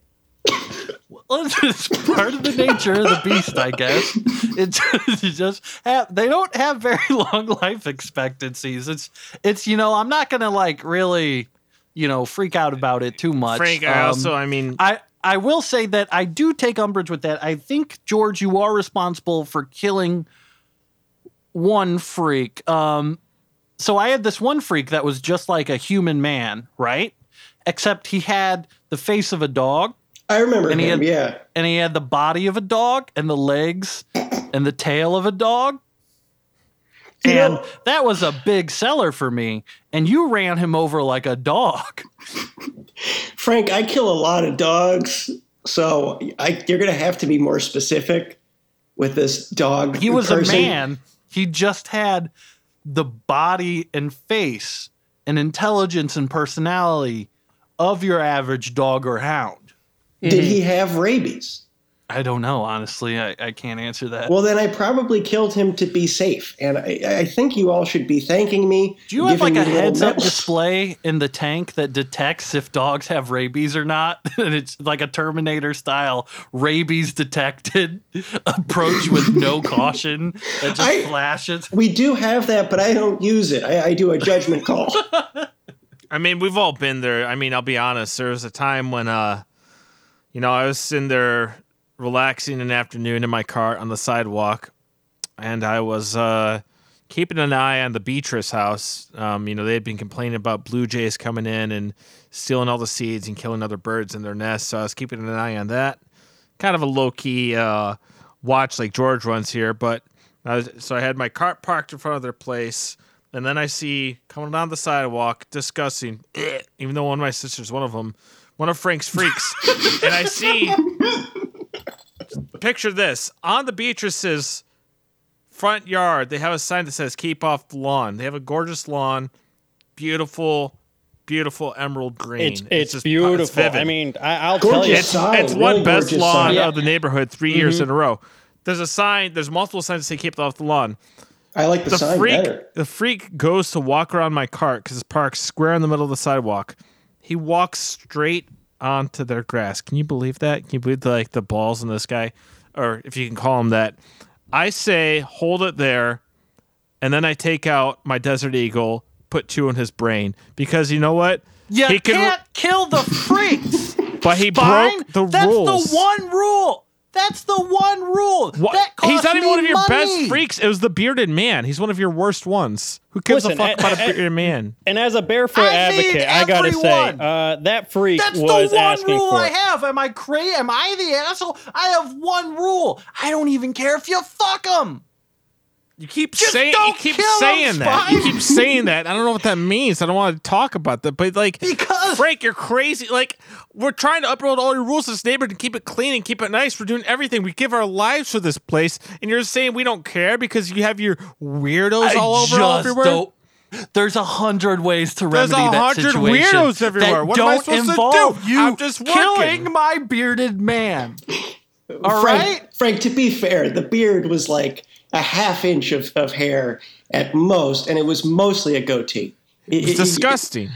Well, it's just part of the nature of the beast, I guess. It just, <laughs> just have, they don't have very <laughs> long life expectancies. It's it's you know I'm not gonna like really you know freak out about it too much. Frank, I Um, also, I mean, I I will say that I do take umbrage with that. I think George, you are responsible for killing one freak. Um, so I had this one freak that was just like a human man, right? Except he had the face of a dog I remember And he him. had- yeah. and he had the body of a dog and the legs and the tail of a dog. You And know- that was a big seller for me. And you ran him over like a dog. <laughs> Frank, I kill a lot of dogs, so I, you're going to have to be more specific with this dog. He was person. a man. He just had the body and face and intelligence and personality of your average dog or hound. Did he have rabies? I don't know, honestly. I, I can't answer that. Well, then I probably killed him to be safe, and I, I think you all should be thanking me. Do you have giving like a heads up display in the tank that detects if dogs have rabies or not? <laughs> and it's like a Terminator style rabies detected <laughs> approach with no <laughs> caution that just I- flashes. We do have that, but I don't use it. I, I do a judgment call. I mean, we've all been there. I mean, I'll be honest. There was a time when, uh, you know, I was sitting there relaxing an afternoon in my car on the sidewalk, and I was uh, keeping an eye on the Beatrice house. Um, you know, they had been complaining about blue jays coming in and stealing all the seeds and killing other birds in their nests. So I was keeping an eye on that. Kind of a low key uh, watch like George runs here, but I was, so I had my cart parked in front of their place. And then I see coming down the sidewalk, discussing, <clears throat> even though one of my sisters, one of them, one of Frank's freaks. and I see, picture this on the Beatrice's front yard, they have a sign that says, keep off the lawn. They have a gorgeous lawn, beautiful, beautiful emerald green. It's it's, just- beautiful. vivid. I mean, I, I'll tell you, Gorgeous It's, sign, it's really one best lawn sign. Yeah. of the neighborhood 3 years mm-hmm. in a row. There's a sign, there's multiple signs that say keep off the lawn. I like the, The sign freak, better. the freak goes to walk around my cart because it's parked square in the middle of the sidewalk. He walks straight onto their grass. Can you believe that? Can you believe the, like the balls in this guy, or if you can call him that? I say hold it there, and then I take out my Desert Eagle, put two in his brain because you know what? You he can- can't kill the freaks. But he Fine. broke the That's rules. the one rule. That's the one rule. What? That He's not even me one of your money. best freaks. It was the bearded man. He's one of your worst ones. Who gives Listen, a fuck I- about a I- bearded man? and as a barefoot I advocate, I gotta say, everyone. uh, that freak That's was the one asking rule for. I have. Am I crazy? Am I the asshole? I have one rule. I don't even care if you fuck them. You keep Just saying you don't keep kill him, saying that. You keep saying that. I don't know what that means. I don't want to talk about that. But like Because- Frank, you're crazy. Like we're trying to uphold all your rules in this neighborhood and keep it clean and keep it nice. We're doing everything. We give our lives for this place, and you're saying we don't care because you have your weirdos all over just everywhere. don't- There's a hundred ways to remedy There's a hundred weirdos everywhere. That What am I don't supposed to involve do? you I'm just working. killing my bearded man. All Frank, right. Frank, to be fair, the beard was like a half inch of, of hair at most, and it was mostly a goatee. It, It's it- disgusting.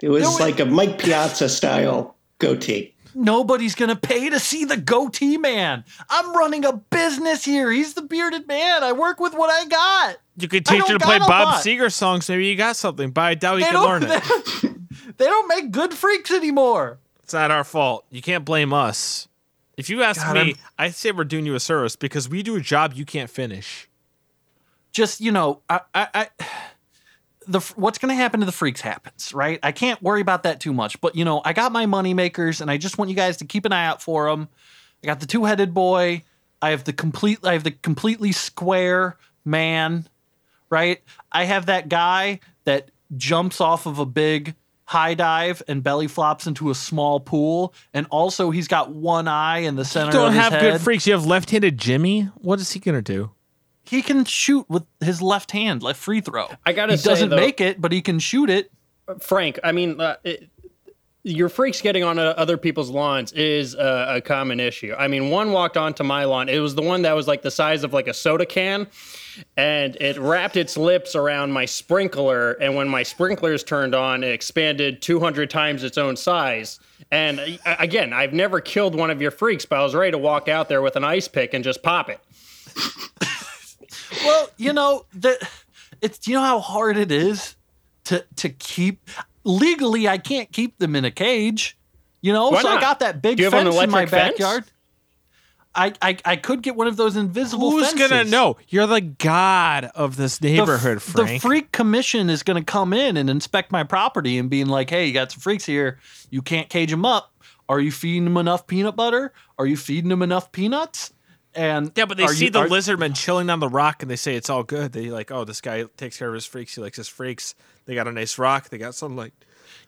It was No, it- like a Mike Piazza style goatee. Nobody's gonna pay to see the goatee man. I'm running a business here. He's the bearded man. I work with what I got. You could teach don't her to play Bob lot. Seger songs. Maybe you got something, but I doubt you They can learn don't. it. <laughs> They don't make good freaks anymore. It's not our fault. You can't blame us. If you ask God, me, I'm- I say we're doing you a service because we do a job you can't finish. Just you know, I, I, I the what's going to happen to the freaks happens, right? I can't worry about that too much. But you know, I got my money makers, and I just want you guys to keep an eye out for them. I got the two headed boy. I have the complete. I have the completely square man, right? I have that guy that jumps off of a big high dive and belly flops into a small pool, and also he's got one eye in the center You don't of his have head. good freaks. You have left-handed Jimmy. What is he gonna do? he can shoot with his left hand, left free throw. I gotta he say, doesn't though- make it, but he can shoot it. Frank, I mean, uh, it, your freaks getting on uh, other people's lawns is uh, a common issue. I mean, one walked onto my lawn. It was the one that was like the size of like a soda can, and it wrapped its lips around my sprinkler. And when my sprinklers turned on, it expanded 200 times its own size. And uh, again, I've never killed one of your freaks, but I was ready to walk out there with an ice pick and just pop it. Well, you know the it's you know how hard it is to to keep legally I can't keep them in a cage. You know, Why so I got that big fence in my fence? backyard. I, I I could get one of those invisible Who's fences. gonna know? You're the god of this The neighborhood, The Frank. freak commission is to come in and inspect my property and being like, "Hey, you got some freaks here. You can't cage them up. Are you feeding them enough peanut butter? Are you feeding them enough peanuts?" And yeah, but they see you- the are- lizardman chilling on the rock and they say it's all good. They like, oh, this guy takes care of his freaks. He likes his freaks. They got a nice rock. They got sunlight.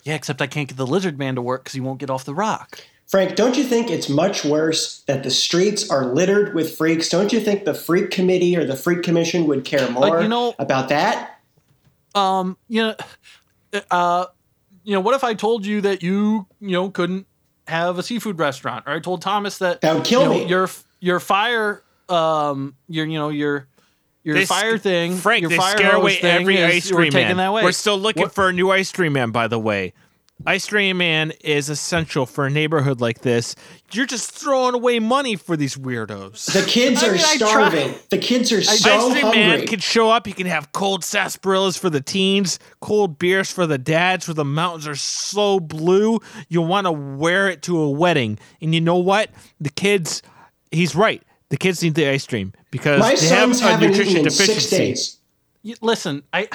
Yeah, except I can't get the lizard man to work because he won't get off the rock. Frank, don't you think it's much worse that the streets are littered with freaks? Don't you think the freak committee or the freak commission would care more you know- about that? um, you know, uh, you know, what if I told you that you, you know, couldn't have a seafood restaurant, or I told Thomas that That would kill you know, me. Your your fire, um, your you know your your They fire thing, Frank, your they fire scare away thing every is- ice we're cream man. that way. We're still looking What- for a new ice cream man, by the way. Ice cream man is essential for a neighborhood like this. You're just throwing away money for these weirdos. The kids I are mean, starving. The kids are so Ice cream hungry. man can show up. He can have cold sarsaparillas for the teens, cold beers for the dads. Where the mountains are so blue, you want to wear it to a wedding. And you know what? The kids, he's right. The kids need the ice cream because My they have a haven't nutrition deficiency. six days. Y- Listen, I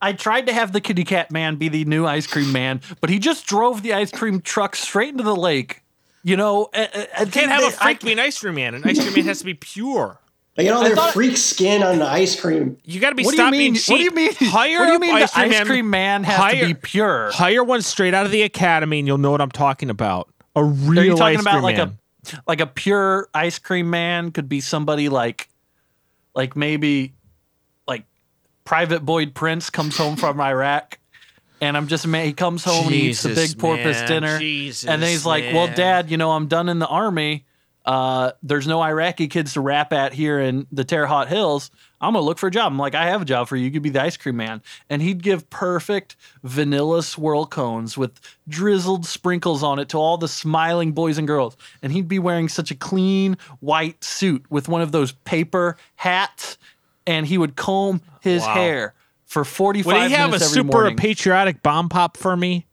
I tried to have the kitty cat man be the new ice cream man, but he just drove the ice cream truck straight into the lake. You know, I, I, You can't have a I- freak be an ice cream man. An ice cream man has to be pure. They get all their thought- freak skin on the ice cream. You got to be What do you stop mean? being What cheap. do you mean? <laughs> Hire what do you mean? ice the ice cream man has hire, to be pure. Hire one straight out of the academy, and you'll know what I'm talking about. A real Are you talking ice about cream like man. a like a pure ice cream man? Could be somebody like like maybe like Private Boyd Prince comes home from <laughs> Iraq. And I'm just man. He comes home and he eats the Jesus, big porpoise dinner, Jesus, and then he's like, "Well. Dad, you know, I'm done in the army. Uh, there's no Iraqi kids to rap at here in the Terre Haute Hills. I'm gonna look for a job." I'm like, "I have a job for you. You could be the ice cream man." And he'd give perfect vanilla swirl cones with drizzled sprinkles on it to all the smiling boys and girls. And he'd be wearing such a clean white suit with one of those paper hats, and he would comb his Wow. hair for 45 Would he have a super morning. patriotic bomb pop for me?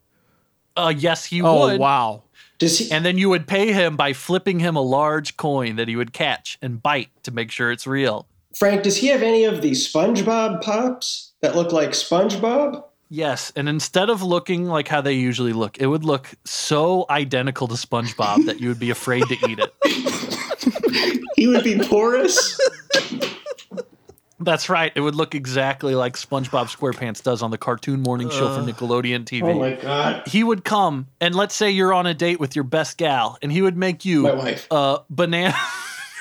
Uh, yes, he Oh would. Oh, wow! Does he? And then you would pay him by flipping him a large coin that he would catch and bite to make sure it's real. Frank, does he have any of the SpongeBob pops that look like SpongeBob? Yes, and instead of looking like how they usually look, it would look so identical to SpongeBob that you would be afraid to eat it. <laughs> He would be porous. <laughs> That's right. It would look exactly like SpongeBob SquarePants does on the cartoon morning show for Nickelodeon TV. oh my god. he would come and let's say you're on a date with your best gal and he would make you My wife. a banana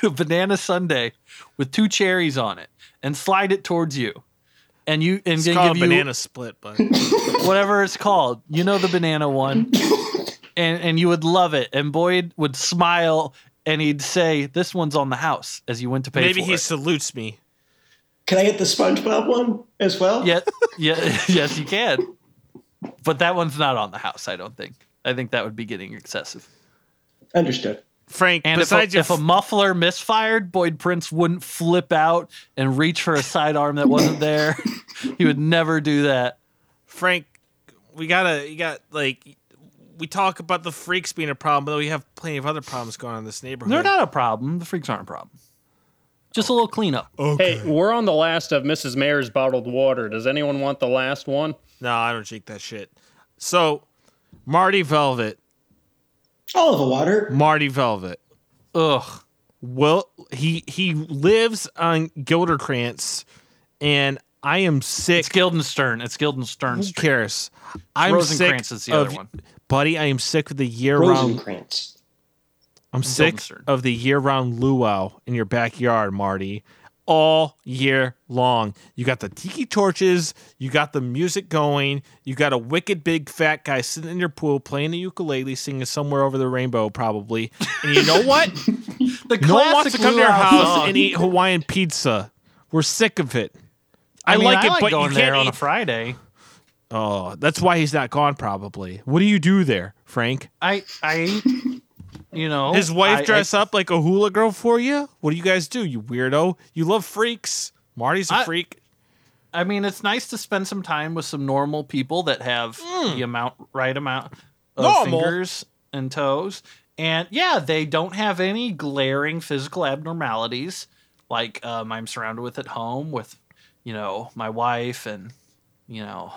a <laughs> banana sundae with two cherries on it and slide it towards you and you and It's then called give a you banana split, but <laughs> whatever it's called you know the banana one <laughs> and and you would love it and boyd would smile and he'd say this one's on the house as you went to pay maybe for he it salutes me. Can I get the SpongeBob one as well? yeah yeah <laughs> yes you can but that one's not on the house i don't think i think that would be getting excessive Understood. Frank, And if a, besides your if a muffler misfired, Boyd Prince wouldn't flip out and reach for a sidearm that wasn't there. <laughs> he would never do that. Frank, we gotta, you got like, we talk about the freaks being a problem, but we have plenty of other problems going on in this neighborhood. They're not a problem. The freaks aren't a problem. Just a little cleanup. Hey, we're on the last of Mrs. Mayer's bottled water. Does anyone want the last one? No, I don't drink that shit. So, Marty Velvet, Olive water. Marty Velvet. Ugh. Well, he he lives on Gilderkrantz, and I am sick. It's Guildenstern. It's Guildenstern Who cares? I'm sick is the other of, one. buddy. I am sick of the year-round. Rosencrantz. I'm sick of the year-round luau in your backyard, Marty. all year long. You got the tiki torches, you got the music going, you got a wicked big fat guy sitting in your pool playing the ukulele, singing somewhere over the rainbow, probably. And you know what? <laughs> The no one wants to come to your house song. and eat Hawaiian pizza. We're sick of it. I, I, mean, like I it, like but going you there can't there on a. Friday. oh, that's why he's not gone. Probably. What do you do there, Frank? I I you know His wife I- I- dress up like a hula girl for you? What do you guys do, you weirdo? You love freaks. Marty's a I- freak. I mean, it's nice to spend some time with some normal people that have the amount, right amount of. Normal. fingers and toes. And yeah, they don't have any glaring physical abnormalities like um, I'm surrounded with at home with, you know, my wife and, you know,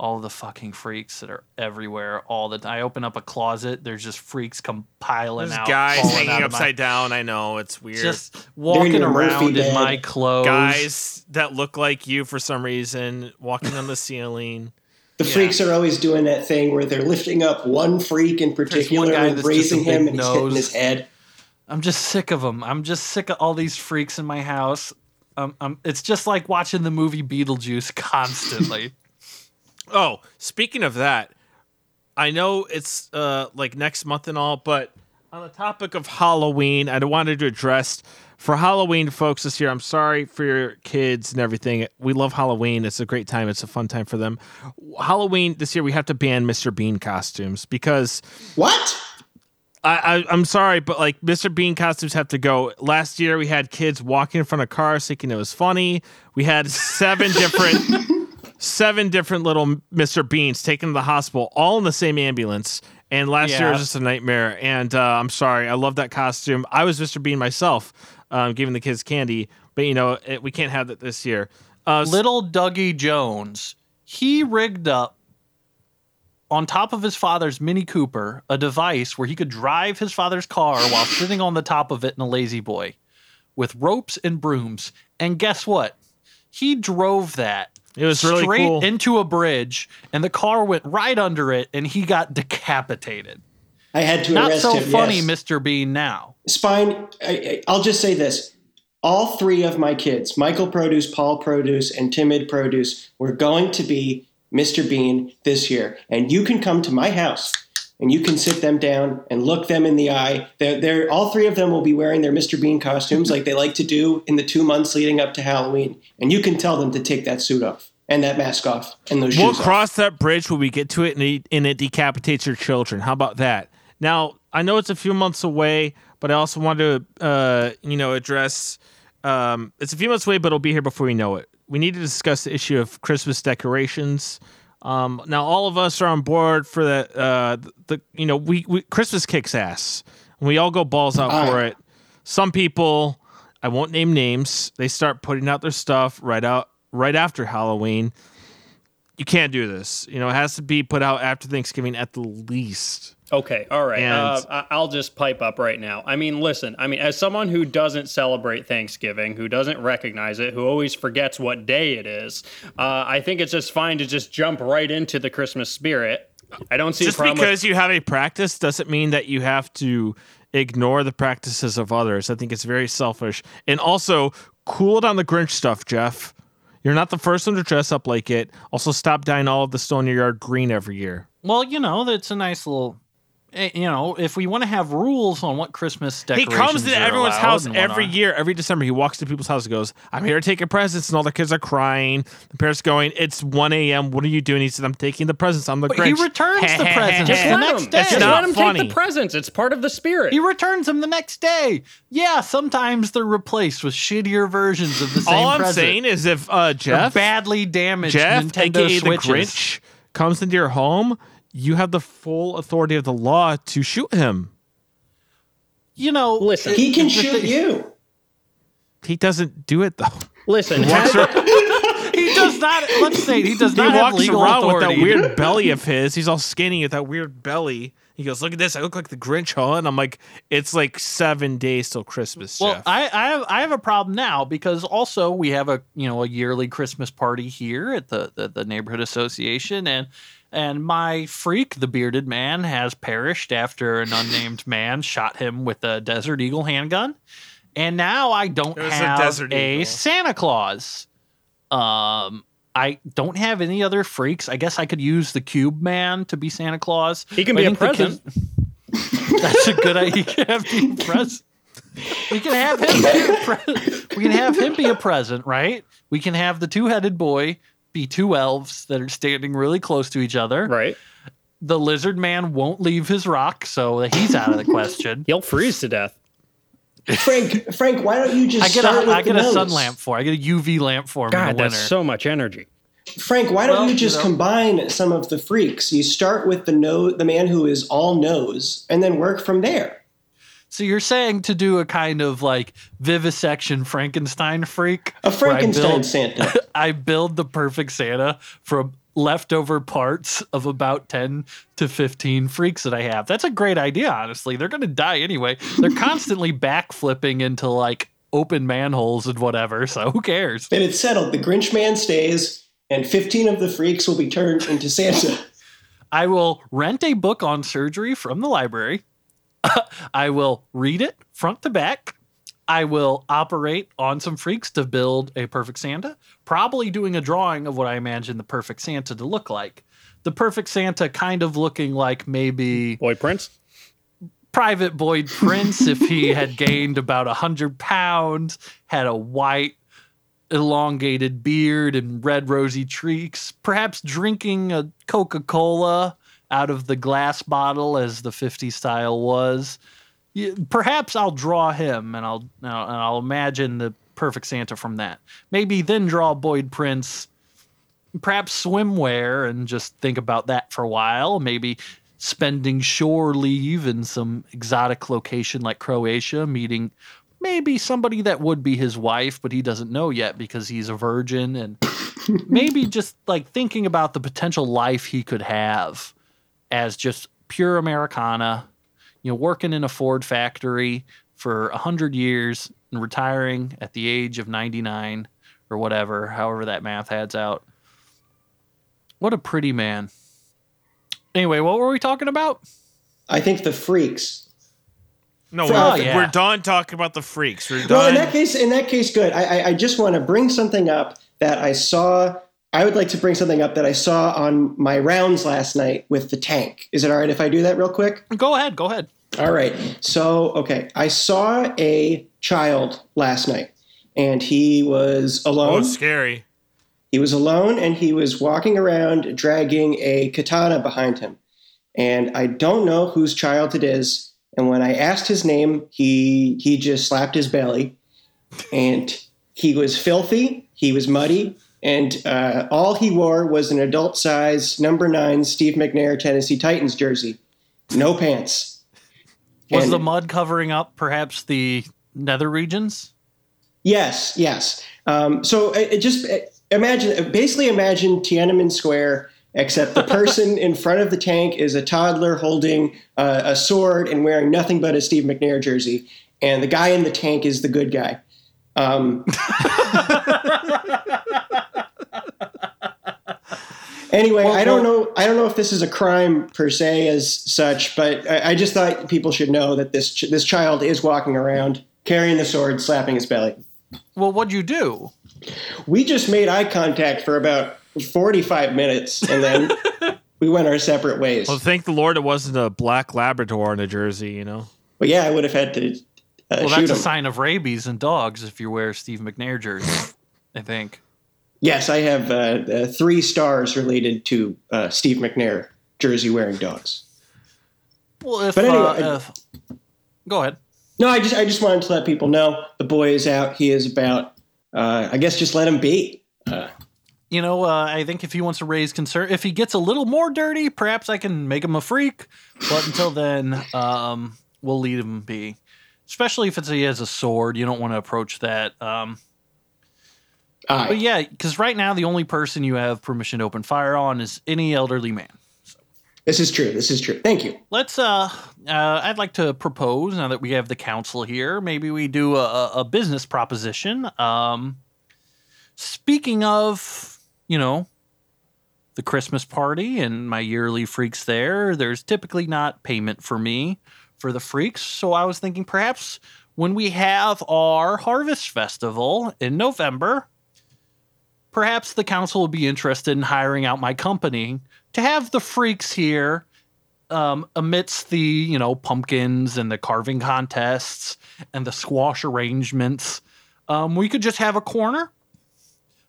all the fucking freaks that are everywhere all the time. I open up a closet, there's just freaks compiling There's out. guys hanging out of my- upside down. I know it's weird. Just walking your around in my clothes. guys that look like you for some reason walking on the <laughs> ceiling. The Yeah. freaks are always doing that thing where they're lifting up one freak in particular guy and that's just a raising him, big and he's hitting his head. I'm just sick of them. I'm just sick of all these freaks in my house. Um, um, it's just like watching the movie Beetlejuice <laughs> constantly. Oh, speaking of that, I know it's uh like next month and all, but on the topic of Halloween, I wanted to address for Halloween folks this year. I'm sorry for your kids and everything. We love Halloween. It's a great time. It's a fun time for them. Halloween this year we have to ban Mr. Bean costumes because What? I, I I'm sorry, but like Mr. Bean costumes have to go. Last year we had kids walking in front of cars thinking it was funny. We had seven different <laughs> seven different little Mr. Beans taken to the hospital, all in the same ambulance. And last year was just a nightmare. And uh, I'm sorry, I love that costume. I was Mr. Bean myself, um, giving the kids candy, but you know it, we can't have that this year. Uh, Little Dougie Jones, he rigged up on top of his father's Mini Cooper a device where he could drive his father's car while sitting on the top of it in a La-Z-Boy with ropes and brooms. And guess what? He drove that it was really straight cool. into a bridge, and the car went right under it, and he got decapitated. I had to Not arrest so him. funny, yes. Mr. Bean. Now, Spine. I, I- I'll just say this: all three of my kids, Michael Produce, Paul Produce, and Timid Produce, were going to be Mr. Bean this year, and you can come to my house. And you can sit them down and look them in the eye. They're, they're, all three of them will be wearing their Mr. Bean costumes like they like to do in the two months leading up to Halloween. And you can tell them to take that suit off and that mask off and those We'll shoes off. cross that bridge when we get to it and it, and it decapitates your children. How about that? Now, I know it's a few months away, but I also want to, uh, you know, address. Um, it's a few months away, but it'll be here before we know it. We need to discuss the issue of Christmas decorations. Um, now, all of us are on board for the, uh, the you know, we, we Christmas kicks ass. We all go balls out for it. Some people, I won't name names, they start putting out their stuff right out right after Halloween you can't do this. You know, it has to be put out after Thanksgiving at the least. Okay, all right. And- Uh, I'll just pipe up right now. I mean, listen. I mean, as someone who doesn't celebrate Thanksgiving, who doesn't recognize it, who always forgets what day it is, uh, I think it's just fine to just jump right into the Christmas spirit. I don't see Just a problem. with- because you have a practice doesn't mean that you have to ignore the practices of others. I think it's very selfish. And also, cool it on the Grinch stuff, Jeff. You're not the first one to dress up like it. Also, stop dyeing all of the stone in your yard green every year. well, you know, that's a nice little. Eh, You know, if we want to have rules on what Christmas decorations, He comes to everyone's house every year, every December. He walks to people's house and goes, I'm here to take your presents. And all the kids are crying. The parents going, It's 1 a.m. What are you doing? He said, I'm taking the presents. I'm the But Grinch. he returns the <laughs> presents just the let next him. day. Just not let him funny. take the presents. It's part of the spirit. He returns them the next day. Yeah, sometimes they're replaced with shittier versions of the same all I'm present. saying is if uh, Or Jeff, badly damaged Jeff, Nintendo aka Switches. the Grinch, comes into your home, you have the full authority of the law to shoot him. You know, Listen. He can shoot thing- you. He doesn't do it though. Listen, Walks had- <laughs> he does not. Let's say he does he not have walks legal around with that weird <laughs> belly of his. He's all skinny with that weird belly. He goes, "Look at this! I look like the Grinch, huh?" And I'm like, "It's like seven days till Christmas, Well, Jeff." I, I have I have a problem now because also we have a you know a yearly Christmas party here at the, the, the neighborhood association and and my freak, the bearded man, has perished after an unnamed man shot him with a Desert Eagle handgun. and now I don't It was a have desert a. Santa Claus. Um, I don't have any other freaks. I guess I could use the Cube Man to be Santa Claus. He can But be a present. kid- <laughs> That's a good idea. He can have be a present. We can have him. Be a pre- we can have him be a present, right? We can have the two-headed boy be two elves that are standing really close to each other. Right. The lizard man won't leave his rock, so he's out of the <laughs> question. He'll freeze to death. Frank, Frank, why don't you just I get start a with I get the a sun lamp for. I get a UV lamp for him in God, the winter. that's so much energy. Frank, why don't Well, you you just know- combine some of the freaks? You start with the no, the man who is all nose, and then work from there. So you're saying to do a kind of like vivisection Frankenstein freak? A where I Frankenstein build- Santa. <laughs> I build the perfect Santa from leftover parts of about 10 to 15 freaks that I have. That's a great idea, honestly. They're going to die anyway. They're <laughs> constantly backflipping into like open manholes and whatever, so who cares? then it's settled. The Grinch man stays, and 15 of the freaks will be turned into Santa. <laughs> I will rent a book on surgery from the library. <laughs> I will read it front to back. I will operate on some freaks to build a perfect Santa, probably doing a drawing of what I imagine the perfect Santa to look like. The perfect Santa kind of looking like maybe Boy Prince. Private Boyd <laughs> Prince if he had gained about a hundred pounds, had a white, elongated beard and red rosy cheeks, perhaps drinking a Coca Cola out of the glass bottle as the 50 style was. Perhaps I'll draw him and I'll and I'll and I'll imagine the perfect Santa from that. Maybe then draw Boyd Prince perhaps swimwear and just think about that for a while. Maybe spending shore leave in some exotic location like Croatia, meeting maybe somebody that would be his wife, but he doesn't know yet because he's a virgin. And <laughs> maybe just like thinking about the potential life he could have as just pure Americana, you know, working in a Ford factory for a hundred years and retiring at the age of 99 or whatever, however that math adds out. What a pretty man. Anyway, what were we talking about? I think the freaks. No, Oh, we're, yeah. we're done talking about the freaks. We're done. Well, in that case, in that case, good. I, I, I just want to bring something up that I saw. I would like to bring something up that I saw on my rounds last night with the tank. Is it all right if I do that real quick? Go ahead, go ahead. All right. So, okay, I saw a child last night, and he was oh, alone. it's scary. He was alone, and he was walking around dragging a katana behind him. And I don't know whose child it is. And when I asked his name, he he just slapped his belly, and he was filthy. He was muddy, and uh, all he wore was an adult size number nine Steve McNair Tennessee Titans jersey, no pants. <laughs> Was And- the mud covering up perhaps the nether regions? Yes, yes. Um, so it, it just uh, imagine, basically imagine Tiananmen Square, except the person <laughs> in front of the tank is a toddler holding uh, a sword and wearing nothing but a Steve McNair jersey, and the guy in the tank is the good guy. Um, <laughs> anyway, Well, I don't well- know. I don't know if this is a crime per se as such, but I, I just thought people should know that this ch- this child is walking around carrying the sword, slapping his belly. Well, what'd you do? We just made eye contact for about 45 minutes and then <laughs> we went our separate ways. Well, thank the Lord it wasn't a black Labrador in a jersey, you know? But yeah, I would have had to uh, Well, shoot that's a sign of rabies in dogs if you wear a Steve McNair jersey. I think. Yes, I have uh, uh, three stars related to uh, Steve McNair jersey wearing dogs. Well, if, But anyway, uh, if go ahead. No, I just I just wanted to let people know the boy is out. He is about. Uh, I guess just let him be. Uh, You know, uh, I think if he wants to raise concern, if he gets a little more dirty, perhaps I can make him a freak. But until then, um, we'll leave him be. Especially if it's he has a sword, you don't want to approach that. Um, aye. but yeah, because right now the only person you have permission to open fire on is any elderly man. This is true. This is true. Thank you. Let's. Uh, uh, I'd like to propose now that we have the council here. Maybe we do a, a- a business proposition. Um, speaking of, you know, the Christmas party and my yearly freaks there, there's typically not payment for me for the freaks. So I was thinking perhaps when we have our harvest festival in November, perhaps the council would be interested in hiring out my company to have the freaks here um, amidst the you know pumpkins and the carving contests and the squash arrangements. Um, we could just have a corner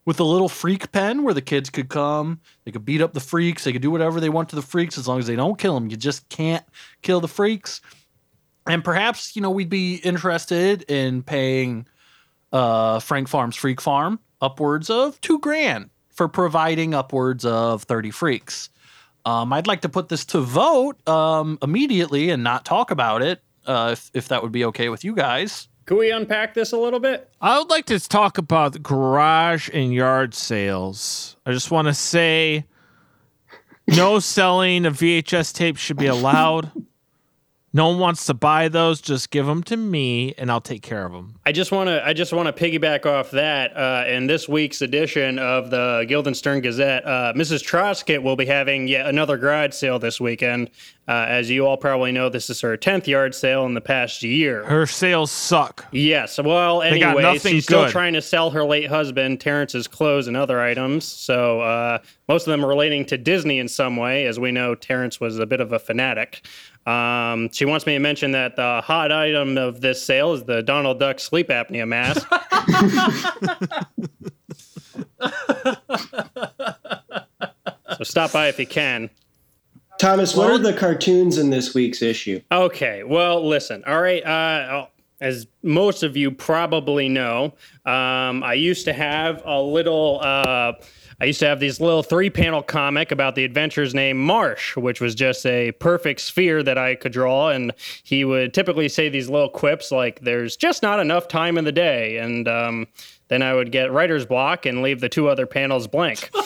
with a little freak pen where the kids could come. They could beat up the freaks. They could do whatever they want to the freaks as long as they don't kill them. You just can't kill the freaks. And perhaps you know we'd be interested in paying uh, Frank Farms Freak Farm upwards of two grand for providing upwards of thirty freaks. Um, I'd like to put this to vote um, immediately and not talk about it, uh, if, if that would be okay with you guys. Could we unpack this a little bit? I would like to talk about garage and yard sales. I just want to say no selling of VHS tapes should be allowed. <laughs> No one wants to buy those. Just give them to me, and I'll take care of them. I just want to I just want to piggyback off that. Uh, in this week's edition of the Guildenstern Gazette, uh, Mrs. Troskett will be having yet another garage sale this weekend. Uh, as you all probably know, this is her tenth yard sale in the past year. Her sales suck. Yes. Well, got anyway, nothing she's still trying to sell her late husband Terrence's clothes and other items. So uh, most of them relating to Disney in some way. As we know, Terrence was a bit of a fanatic. Um, she wants me to mention that the hot item of this sale is the Donald Duck sleep apnea mask. <laughs> so stop by if you can. Thomas, what are the cartoons in this week's issue? Okay, well, listen. All right, uh, as most of you probably know, um, I used to have a little. Uh, I used to have this little three-panel comic about the adventures named Marsh, which was just a perfect sphere that I could draw, and he would typically say these little quips like, "There's just not enough time in the day," and um, then I would get writer's block and leave the two other panels blank. <laughs>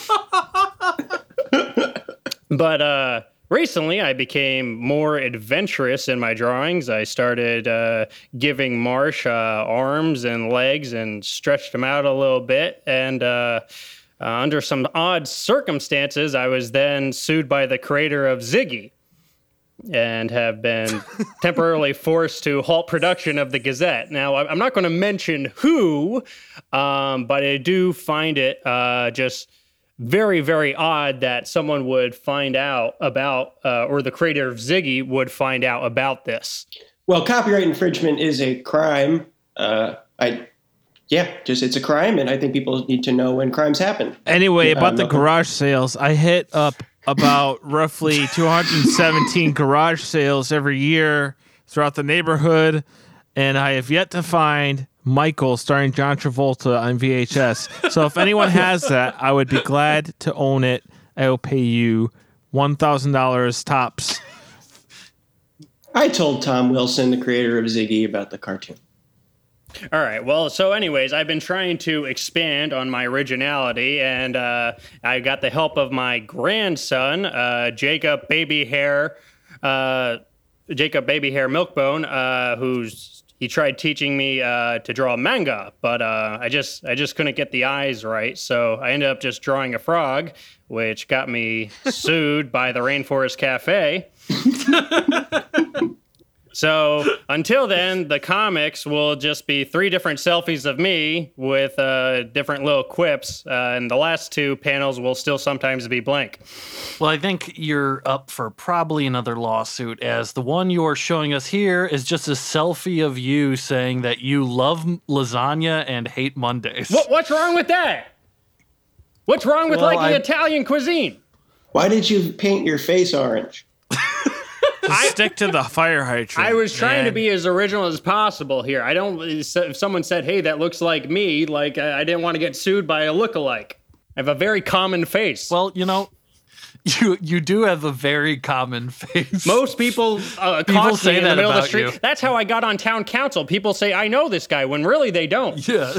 But uh, recently, I became more adventurous in my drawings. I started uh, giving Marsh uh, arms and legs and stretched him out a little bit. And uh, uh, under some odd circumstances, I was then sued by the creator of Ziggy. And have been <laughs> temporarily forced to halt production of the Gazette. Now, I- I'm not going to mention who, um, but I do find it uh, just very, very odd that someone would find out about, uh, or the creator of Ziggy would find out about this. Well, copyright infringement is a crime. Uh, I, yeah, just it's a crime, and I think people need to know when crimes happen. Anyway, Yeah, about the garage sales, I hit up about <laughs> roughly 217 garage sales every year throughout the neighborhood, and I have yet to find Michael starring John Travolta on VHS. So if anyone has <laughs> that, I would be glad to own it. I will pay you $1,000 tops. I told Tom Wilson, the creator of Ziggy, about the cartoon. All right. Well, so, anyways, I've been trying to expand on my originality, and uh, I got the help of my grandson, uh, Jacob Baby Hair, uh, Jacob Baby Hair Milkbone, uh, who's he tried teaching me uh, to draw manga, but uh, I just I just couldn't get the eyes right, so I ended up just drawing a frog, which got me sued by the Rainforest Cafe. <laughs> So until then, the comics will just be three different selfies of me with uh, different little quips, uh, and the last two panels will still sometimes be blank. Well, I think you're up for probably another lawsuit, as the one you're showing us here is just a selfie of you saying that you love lasagna and hate Mondays. What, what's wrong with that? What's wrong with Well, liking I- Italian cuisine? Why did you paint your face orange? <laughs> <laughs> Stick to the fire hydrant. I was trying to be as original as possible here. I don't. If someone said, "Hey, that looks like me," like I I didn't want to get sued by a lookalike. I have a very common face. Well, you know, you you do have a very common face. Most people uh, People say me in the that middle of the about street. you. That's how I got on town council. People say I know this guy when really they don't. yeah,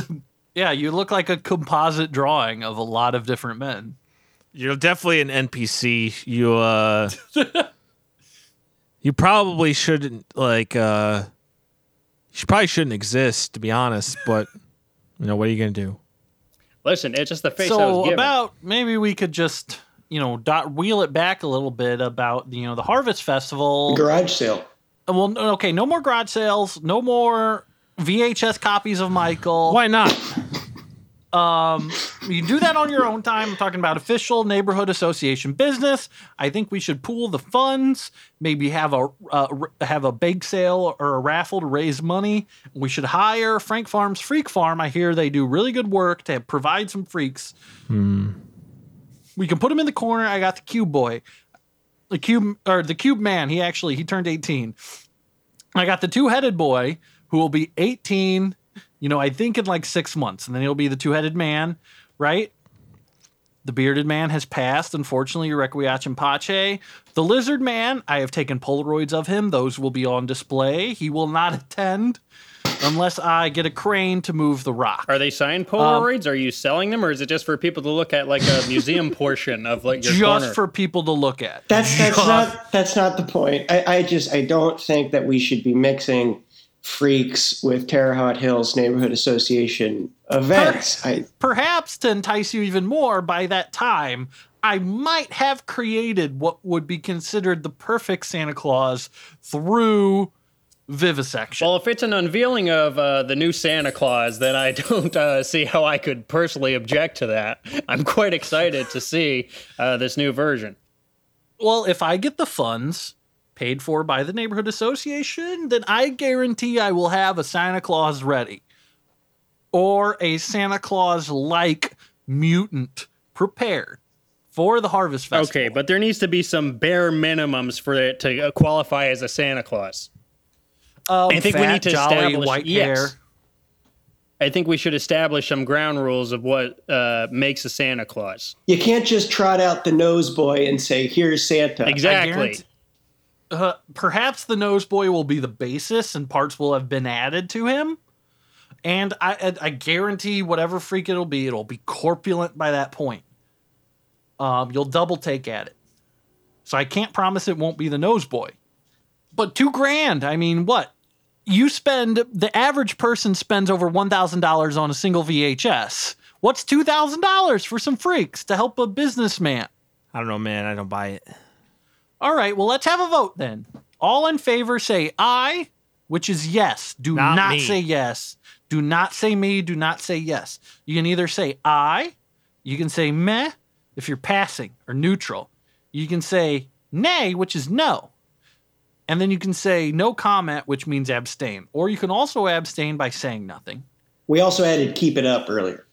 yeah, you look like a composite drawing of a lot of different men. You're definitely an NPC. You uh <laughs> You probably shouldn't like uh you probably shouldn't exist to be honest, but you know what are you going to do? Listen, it's just the face I was so about maybe we could just you know dot wheel it back a little bit about you know the harvest festival Garage sale. well okay no more garage sales no more VHS copies of Michael. Why not? Um, you do that on your own time. I'm talking about official neighborhood association business. I think we should pool the funds. Maybe have a uh, have a bake sale or a raffle to raise money. We should hire Frank Farms Freak Farm. I hear they do really good work to provide some freaks. We can put him in the corner. I got the Cube Boy, the Cube or the Cube Man. He actually he turned 18. I got the two headed boy who will be 18 you know, I think in like six months, and then he'll be the two headed man, right? The bearded man has passed, unfortunately, Requiachin Pache. The lizard man, I have taken Polaroids of him. Those will be on display. He will not <laughs> attend unless I get a crane to move the rock. Are they signed um, Polaroids? Are you selling them, or is it just for people to look at, like a <laughs> museum portion of like your Just corner? for people to look at. That's that's not that's not the point. I, I just I don't think that we should be mixing freaks with Terre Haute Hills Neighborhood Association events. I Perhaps to entice you even more, by that time, I might have created what would be considered the perfect Santa Claus through vivisection. Well, if it's an unveiling of uh, the new Santa Claus, then I <laughs> don't uh, see how I could personally object to that. I'm quite excited to see uh, this new version. Well, if I get the funds paid for by the neighborhood association, then I guarantee I will have a Santa Claus ready. Or a Santa Claus like mutant prepared for the Harvest Festival. Okay, but there needs to be some bare minimums for it to uh, qualify as a Santa Claus. um, I think we need to jolly, establish white yes. hair. I think we should establish some ground rules of what uh, makes a Santa Claus. you can't just trot out the nose boy and say, "Here's Santa." Exactly. Uh, perhaps the nose boy will be the basis and parts will have been added to him. And I, I, I guarantee whatever freak it'll be, it'll be corpulent by that point. Um, you'll double take at it. So I can't promise it won't be the nose boy. But two grand, I mean, what? You spend, the average person spends over $1,000 on a single VHS. What's $2,000 for some freaks to help a businessman? I don't know, man. I don't buy it. All right, well, let's have a vote then. All in favor say aye, which is yes. Do Not not, say yes. Do not say me. Do not say yes. You can either say aye, you can say meh if you're passing or neutral. You can say nay, which is no. And then you can say no comment, which means abstain. Or you can also abstain by saying nothing. We also added "Keep It Up" earlier.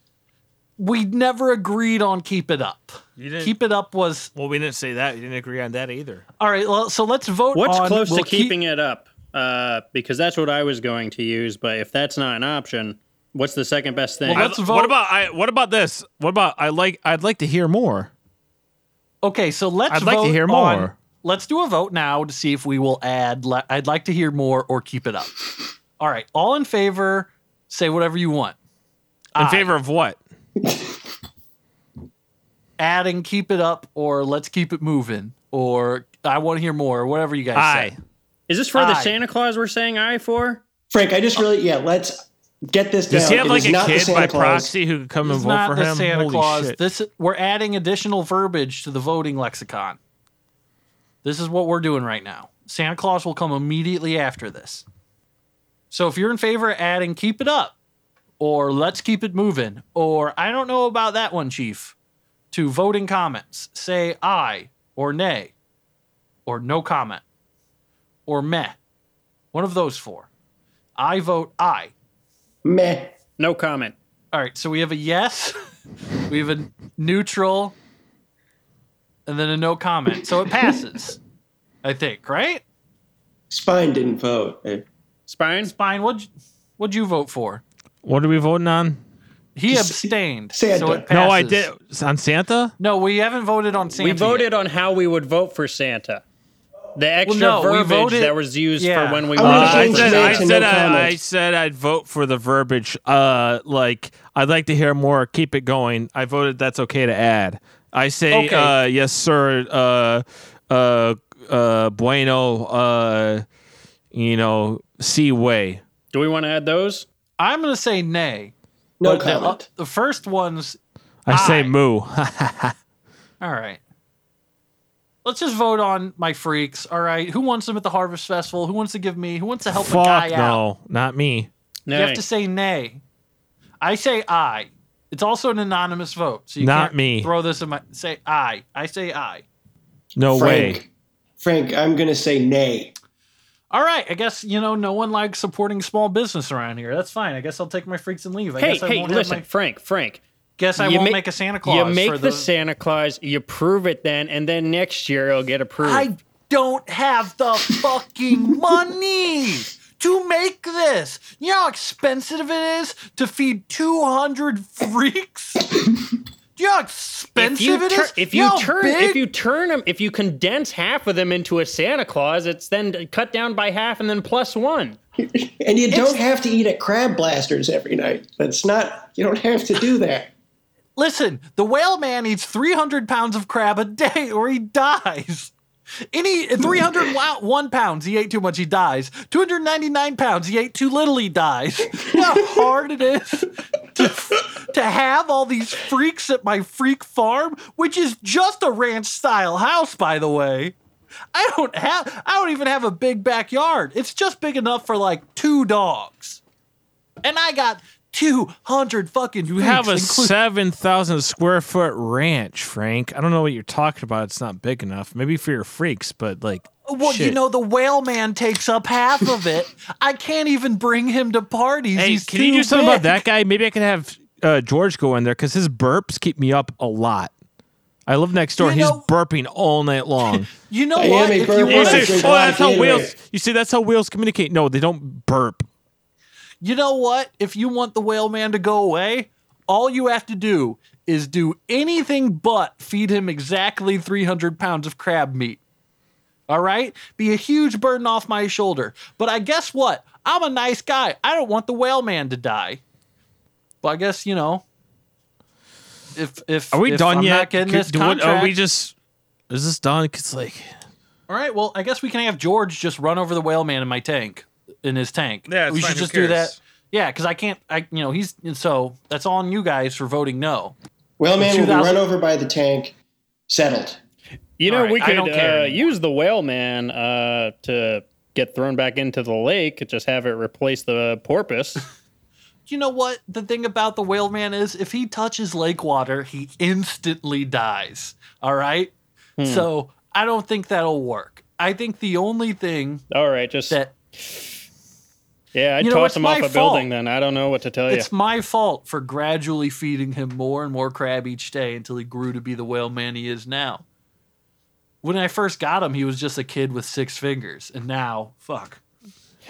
We never agreed on keep it up. You didn't. Keep it up was well, we didn't say that. You didn't agree on that either. all right. Well, so let's vote. What's on, close we'll to keep- keeping it up? Uh, because that's what I was going to use. But if that's not an option, what's the second best thing? Well, let's vote. What about I? What about this? What about I like? I'd like to hear more. Okay, so let's I'd like to vote hear on- more. let's do a vote now to see if we will add. Le- I'd like to hear more or keep it up. All right, all in favor, say whatever you want. In Aye. favor of what? Adding, keep it up, or let's keep it moving, or I want to hear more, or whatever you guys Aye. say. Is this for the Santa Claus we're saying aye for? Frank, I just really yeah. Let's get this down. Does he have It like a kid by Claus. proxy who could come and It's vote not for the him? Santa Holy Claus. shit! This we're adding additional verbiage to the voting lexicon. This is what we're doing right now. Santa Claus will come immediately after this. So if you're in favor of adding keep it up or let's keep it moving or I don't know about that one chief to voting comments, say aye or nay or no comment or meh. One of those four. I vote aye. Meh. No comment. All right, so we have a yes, <laughs> we have a neutral, and then a no comment. So it passes, I think, right? Spine didn't vote. Spine? Fine. What'd, what'd you vote for? What are we voting on? He Just abstained. Santa. So it passes. No, I did on Santa. No, we haven't voted on Santa. We yet. voted on how we would vote for Santa. The extra no, we verbiage voted- that was used yeah. for when we I Uh, wanna voted I change for the said, name I to said, no I, I comment. said I'd vote for the verbiage. Uh, like I'd like to hear more. Keep it going. I voted that's okay to add. I say, Okay. uh, yes, sir. Uh, uh, uh, bueno. Uh, you know, see way. Do we want to add those? I'm going to say nay. no But the, uh, the first one's I say moo. <laughs> all right. Let's just vote on my freaks. All right. Who wants them at the Harvest Festival? Who wants to give me? Who wants to help a guy no, out? No, not me. Nay. You have to say nay. I say aye. It's also an anonymous vote, so you Not can't me. throw this in my say aye. I say aye. No Frank, way. Frank, I'm going to say nay. All right, I guess you know no one likes supporting small business around here. That's fine. I guess I'll take my freaks and leave. I Hey, guess I hey, won't listen, my, Frank, Frank. guess I won't make- make a Santa Claus. You make for the Santa Claus, you prove it then, and then next year it'll get approved. I don't have the fucking money to make this. You know how expensive it is to feed 200 freaks? <laughs> Do you know how expensive if you, tur- is? if You you turn big- if you turn them if you condense half of them into a Santa Claus, it's then cut down by half and then plus one. <laughs> And you don't have to eat at Crab Blasters every night. That's not, you don't have to do that. <laughs> Listen, the whale man eats 300 pounds of crab a day or he dies. Any 301 <laughs> pounds, he ate too much, he dies. 299 pounds, he ate too little, he dies. You know how hard it is to, to have all these freaks at my freak farm, which is just a ranch style house, by the way. I don't have, I don't even have a big backyard. It's just big enough for like two dogs. And I got 200 fucking You have a freaks, seven thousand square foot ranch, Frank. I don't know what you're talking about. It's not big enough. Maybe for your freaks, but like, Well, you know, the whale man takes up half of it. I can't even bring him to parties. Hey, He's can you too do something about that guy? Maybe I can have uh, George go in there because his burps keep me up a lot. I live next door. You he's know- burping all night long. <laughs> You know I what? am a If you, you wanna- see, oh, that's how whales. You see, that's how whales communicate. No, they don't burp. you know what? If you want the whale man to go away, all you have to do is do anything but feed him exactly 300 pounds of crab meat. All right? Be a huge burden off my shoulder. But I guess what? I'm a nice guy. I don't want the whale man to die. But I guess, you know, if if Are we if done I'm yet? Not Could- this do- what- are we just? Is this done? Cause like, All right. Well, I guess we can have George just run over the whale man in my tank, in his tank. Yeah, it's we fine, should who just do that. Yeah, because I can't. I you know he's so that's on you guys for voting no. Well, man, will be run over by the tank. Settled. You know, All right, we could uh, use the whale man uh, to get thrown back into the lake. Just have it replace the porpoise. <laughs> You know what the thing about the whale man is? If he touches lake water, he instantly dies. All right. Hmm. So I don't think that'll work. I think the only thing All right, just that yeah, I'd You know, toss him off my a building. Then I don't know what to tell you. it's my fault for gradually feeding him more and more crab each day until he grew to be the whale man he is now. When I first got him, he was just a kid with six fingers, and now, fuck.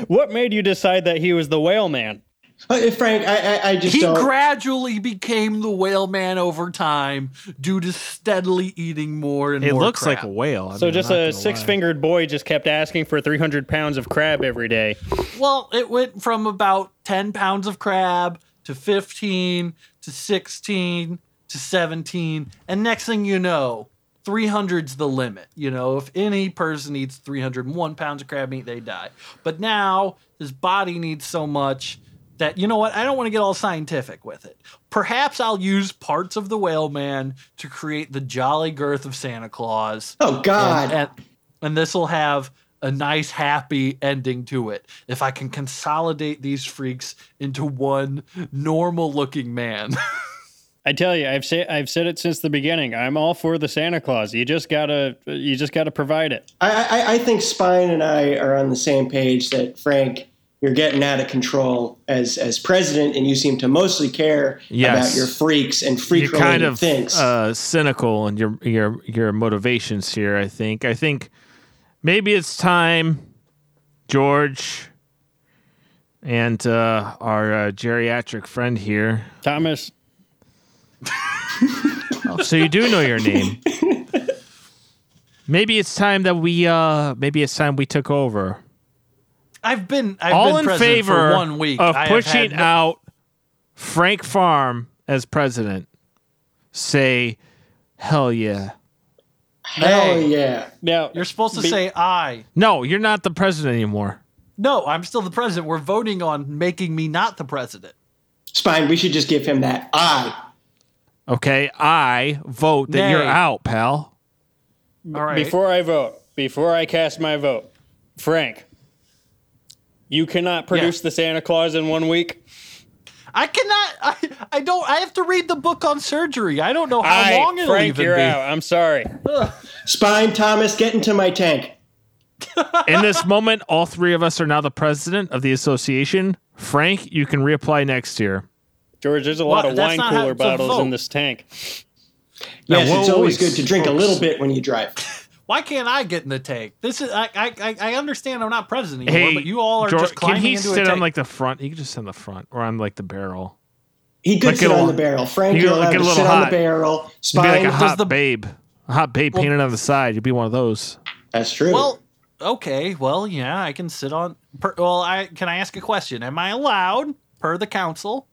What made you decide that he was the whale man? Uh, Frank, I, I, I just He don't. gradually became the whale man over time due to steadily eating more and it more. looks crab. like a whale. I So mean, just a six-fingered boy just kept asking for 300 pounds of crab every day. Well, it went from about 10 pounds of crab to 15 to 16 to 17. And next thing you know, 300's the limit. You know, if any person eats 301 pounds of crab meat, they die. But now his body needs so much that, you know what, I don't want to get all scientific with it. Perhaps I'll use parts of the whale man to create the jolly girth of Santa Claus Oh God! and, and this will have a nice happy ending to it if i can consolidate these freaks into one normal looking man <laughs> I tell you, I've said I've said it since the beginning. I'm all for the Santa Claus. You just gotta you just gotta provide it. I, I, I think Spine and I are on the same page that Frank, you're getting out of control as as president, and you seem to mostly care Yes. about your freaks and freak You're kind of things. uh, cynical in your your your motivations here. I think. I think maybe it's time, George, and uh, our uh, geriatric friend here. Thomas, Oh, so you do know your name. Maybe it's time that we. uh Maybe it's time we took over. i've been i've All been in favor for one week of I pushing no- out Frank Farm as president. Say, hell yeah. Hell Hey. yeah! now you're supposed to Be- say i No, you're not the president anymore. no i'm still the president we're voting on making me not the president Spine, we should just give him that I. Okay, I vote that you're out, pal. all right before I vote, before I cast my vote, Frank, You cannot produce the Santa Claus in one week. I cannot. I, I don't. I have to read the book on surgery. I don't know how All right, long it'll Frank, even you're be. out. I'm sorry. Spine Thomas, get into my tank. In this moment, all three of us are now the president of the association. Frank, you can reapply next year. George, there's a lot What? of wine not how cooler bottles in this tank. Yes, it's always good to drink a little bit when you drive. <laughs> Why can't I get in the tank? This is. I. I. I- I understand. I'm not president anymore, Hey, but you all are George, just climbing can he into sit on like the front? He can just sit on the front or on like the barrel. He could Like, sit a on little- the barrel. Frank, you you're get- a to little sit on the barrel. You'd be like a does hot the- babe, a hot babe painted on the side. You'd be one of those. that's true. Well, okay. Well, yeah, I can sit on. Per, well, I can I ask a question? Am I allowed, per the council?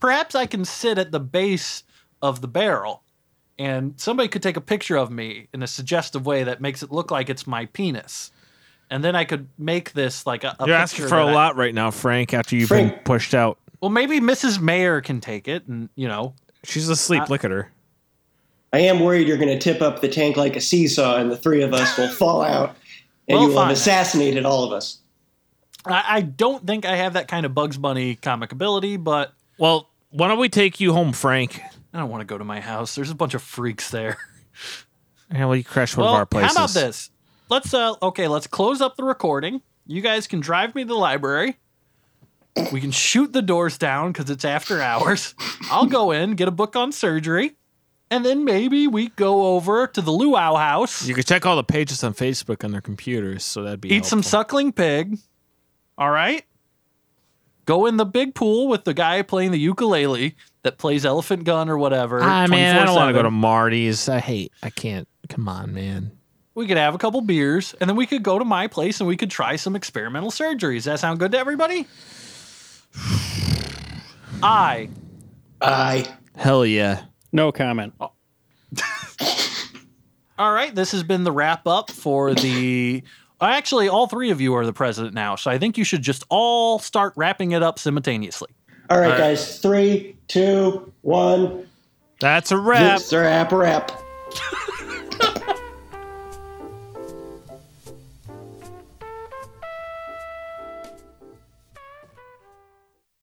Perhaps I can sit at the base of the barrel, and somebody could take a picture of me in a suggestive way that makes it look like it's my penis, and then I could make this like a. a You're picture asking for a lot right now, Frank. After you've been pushed out, well, maybe Mrs. Mayer can take it, and you know, she's asleep. Uh, Look at her. I am worried you're going to tip up the tank like a seesaw, and the three of us will <laughs> fall out, and Well, you will have assassinated all of us. I, I don't think I have that kind of Bugs Bunny comic ability, but Well, why don't we take you home, Frank? I don't want to go to my house. There's a bunch of freaks there. <laughs> Yeah, well, you crash one well, of our places. how about this? Let's uh okay, let's close up the recording. You guys can drive me to the library. We can shoot the doors down because it's after hours. I'll go in, get a book on surgery, and then maybe we go over to the luau house, You could check all the pages on Facebook on their computers, so that'd be eat some suckling pig. All right. Go in the big pool with the guy playing the ukulele that plays Elephant Gun or whatever. Ah, man, I don't want to go to Marty's. I hate. I can't. Come on, man. we could have a couple beers and then we could go to my place and we could try some experimental surgeries. Does that sound good to everybody? I I Hell yeah. No comment. <laughs> all right. This has been the wrap up for the. Uh, actually, all three of you are the president now, so I think you should just all start wrapping it up simultaneously. all right, guys. Three, two, one. That's a wrap. This wrap, wrap.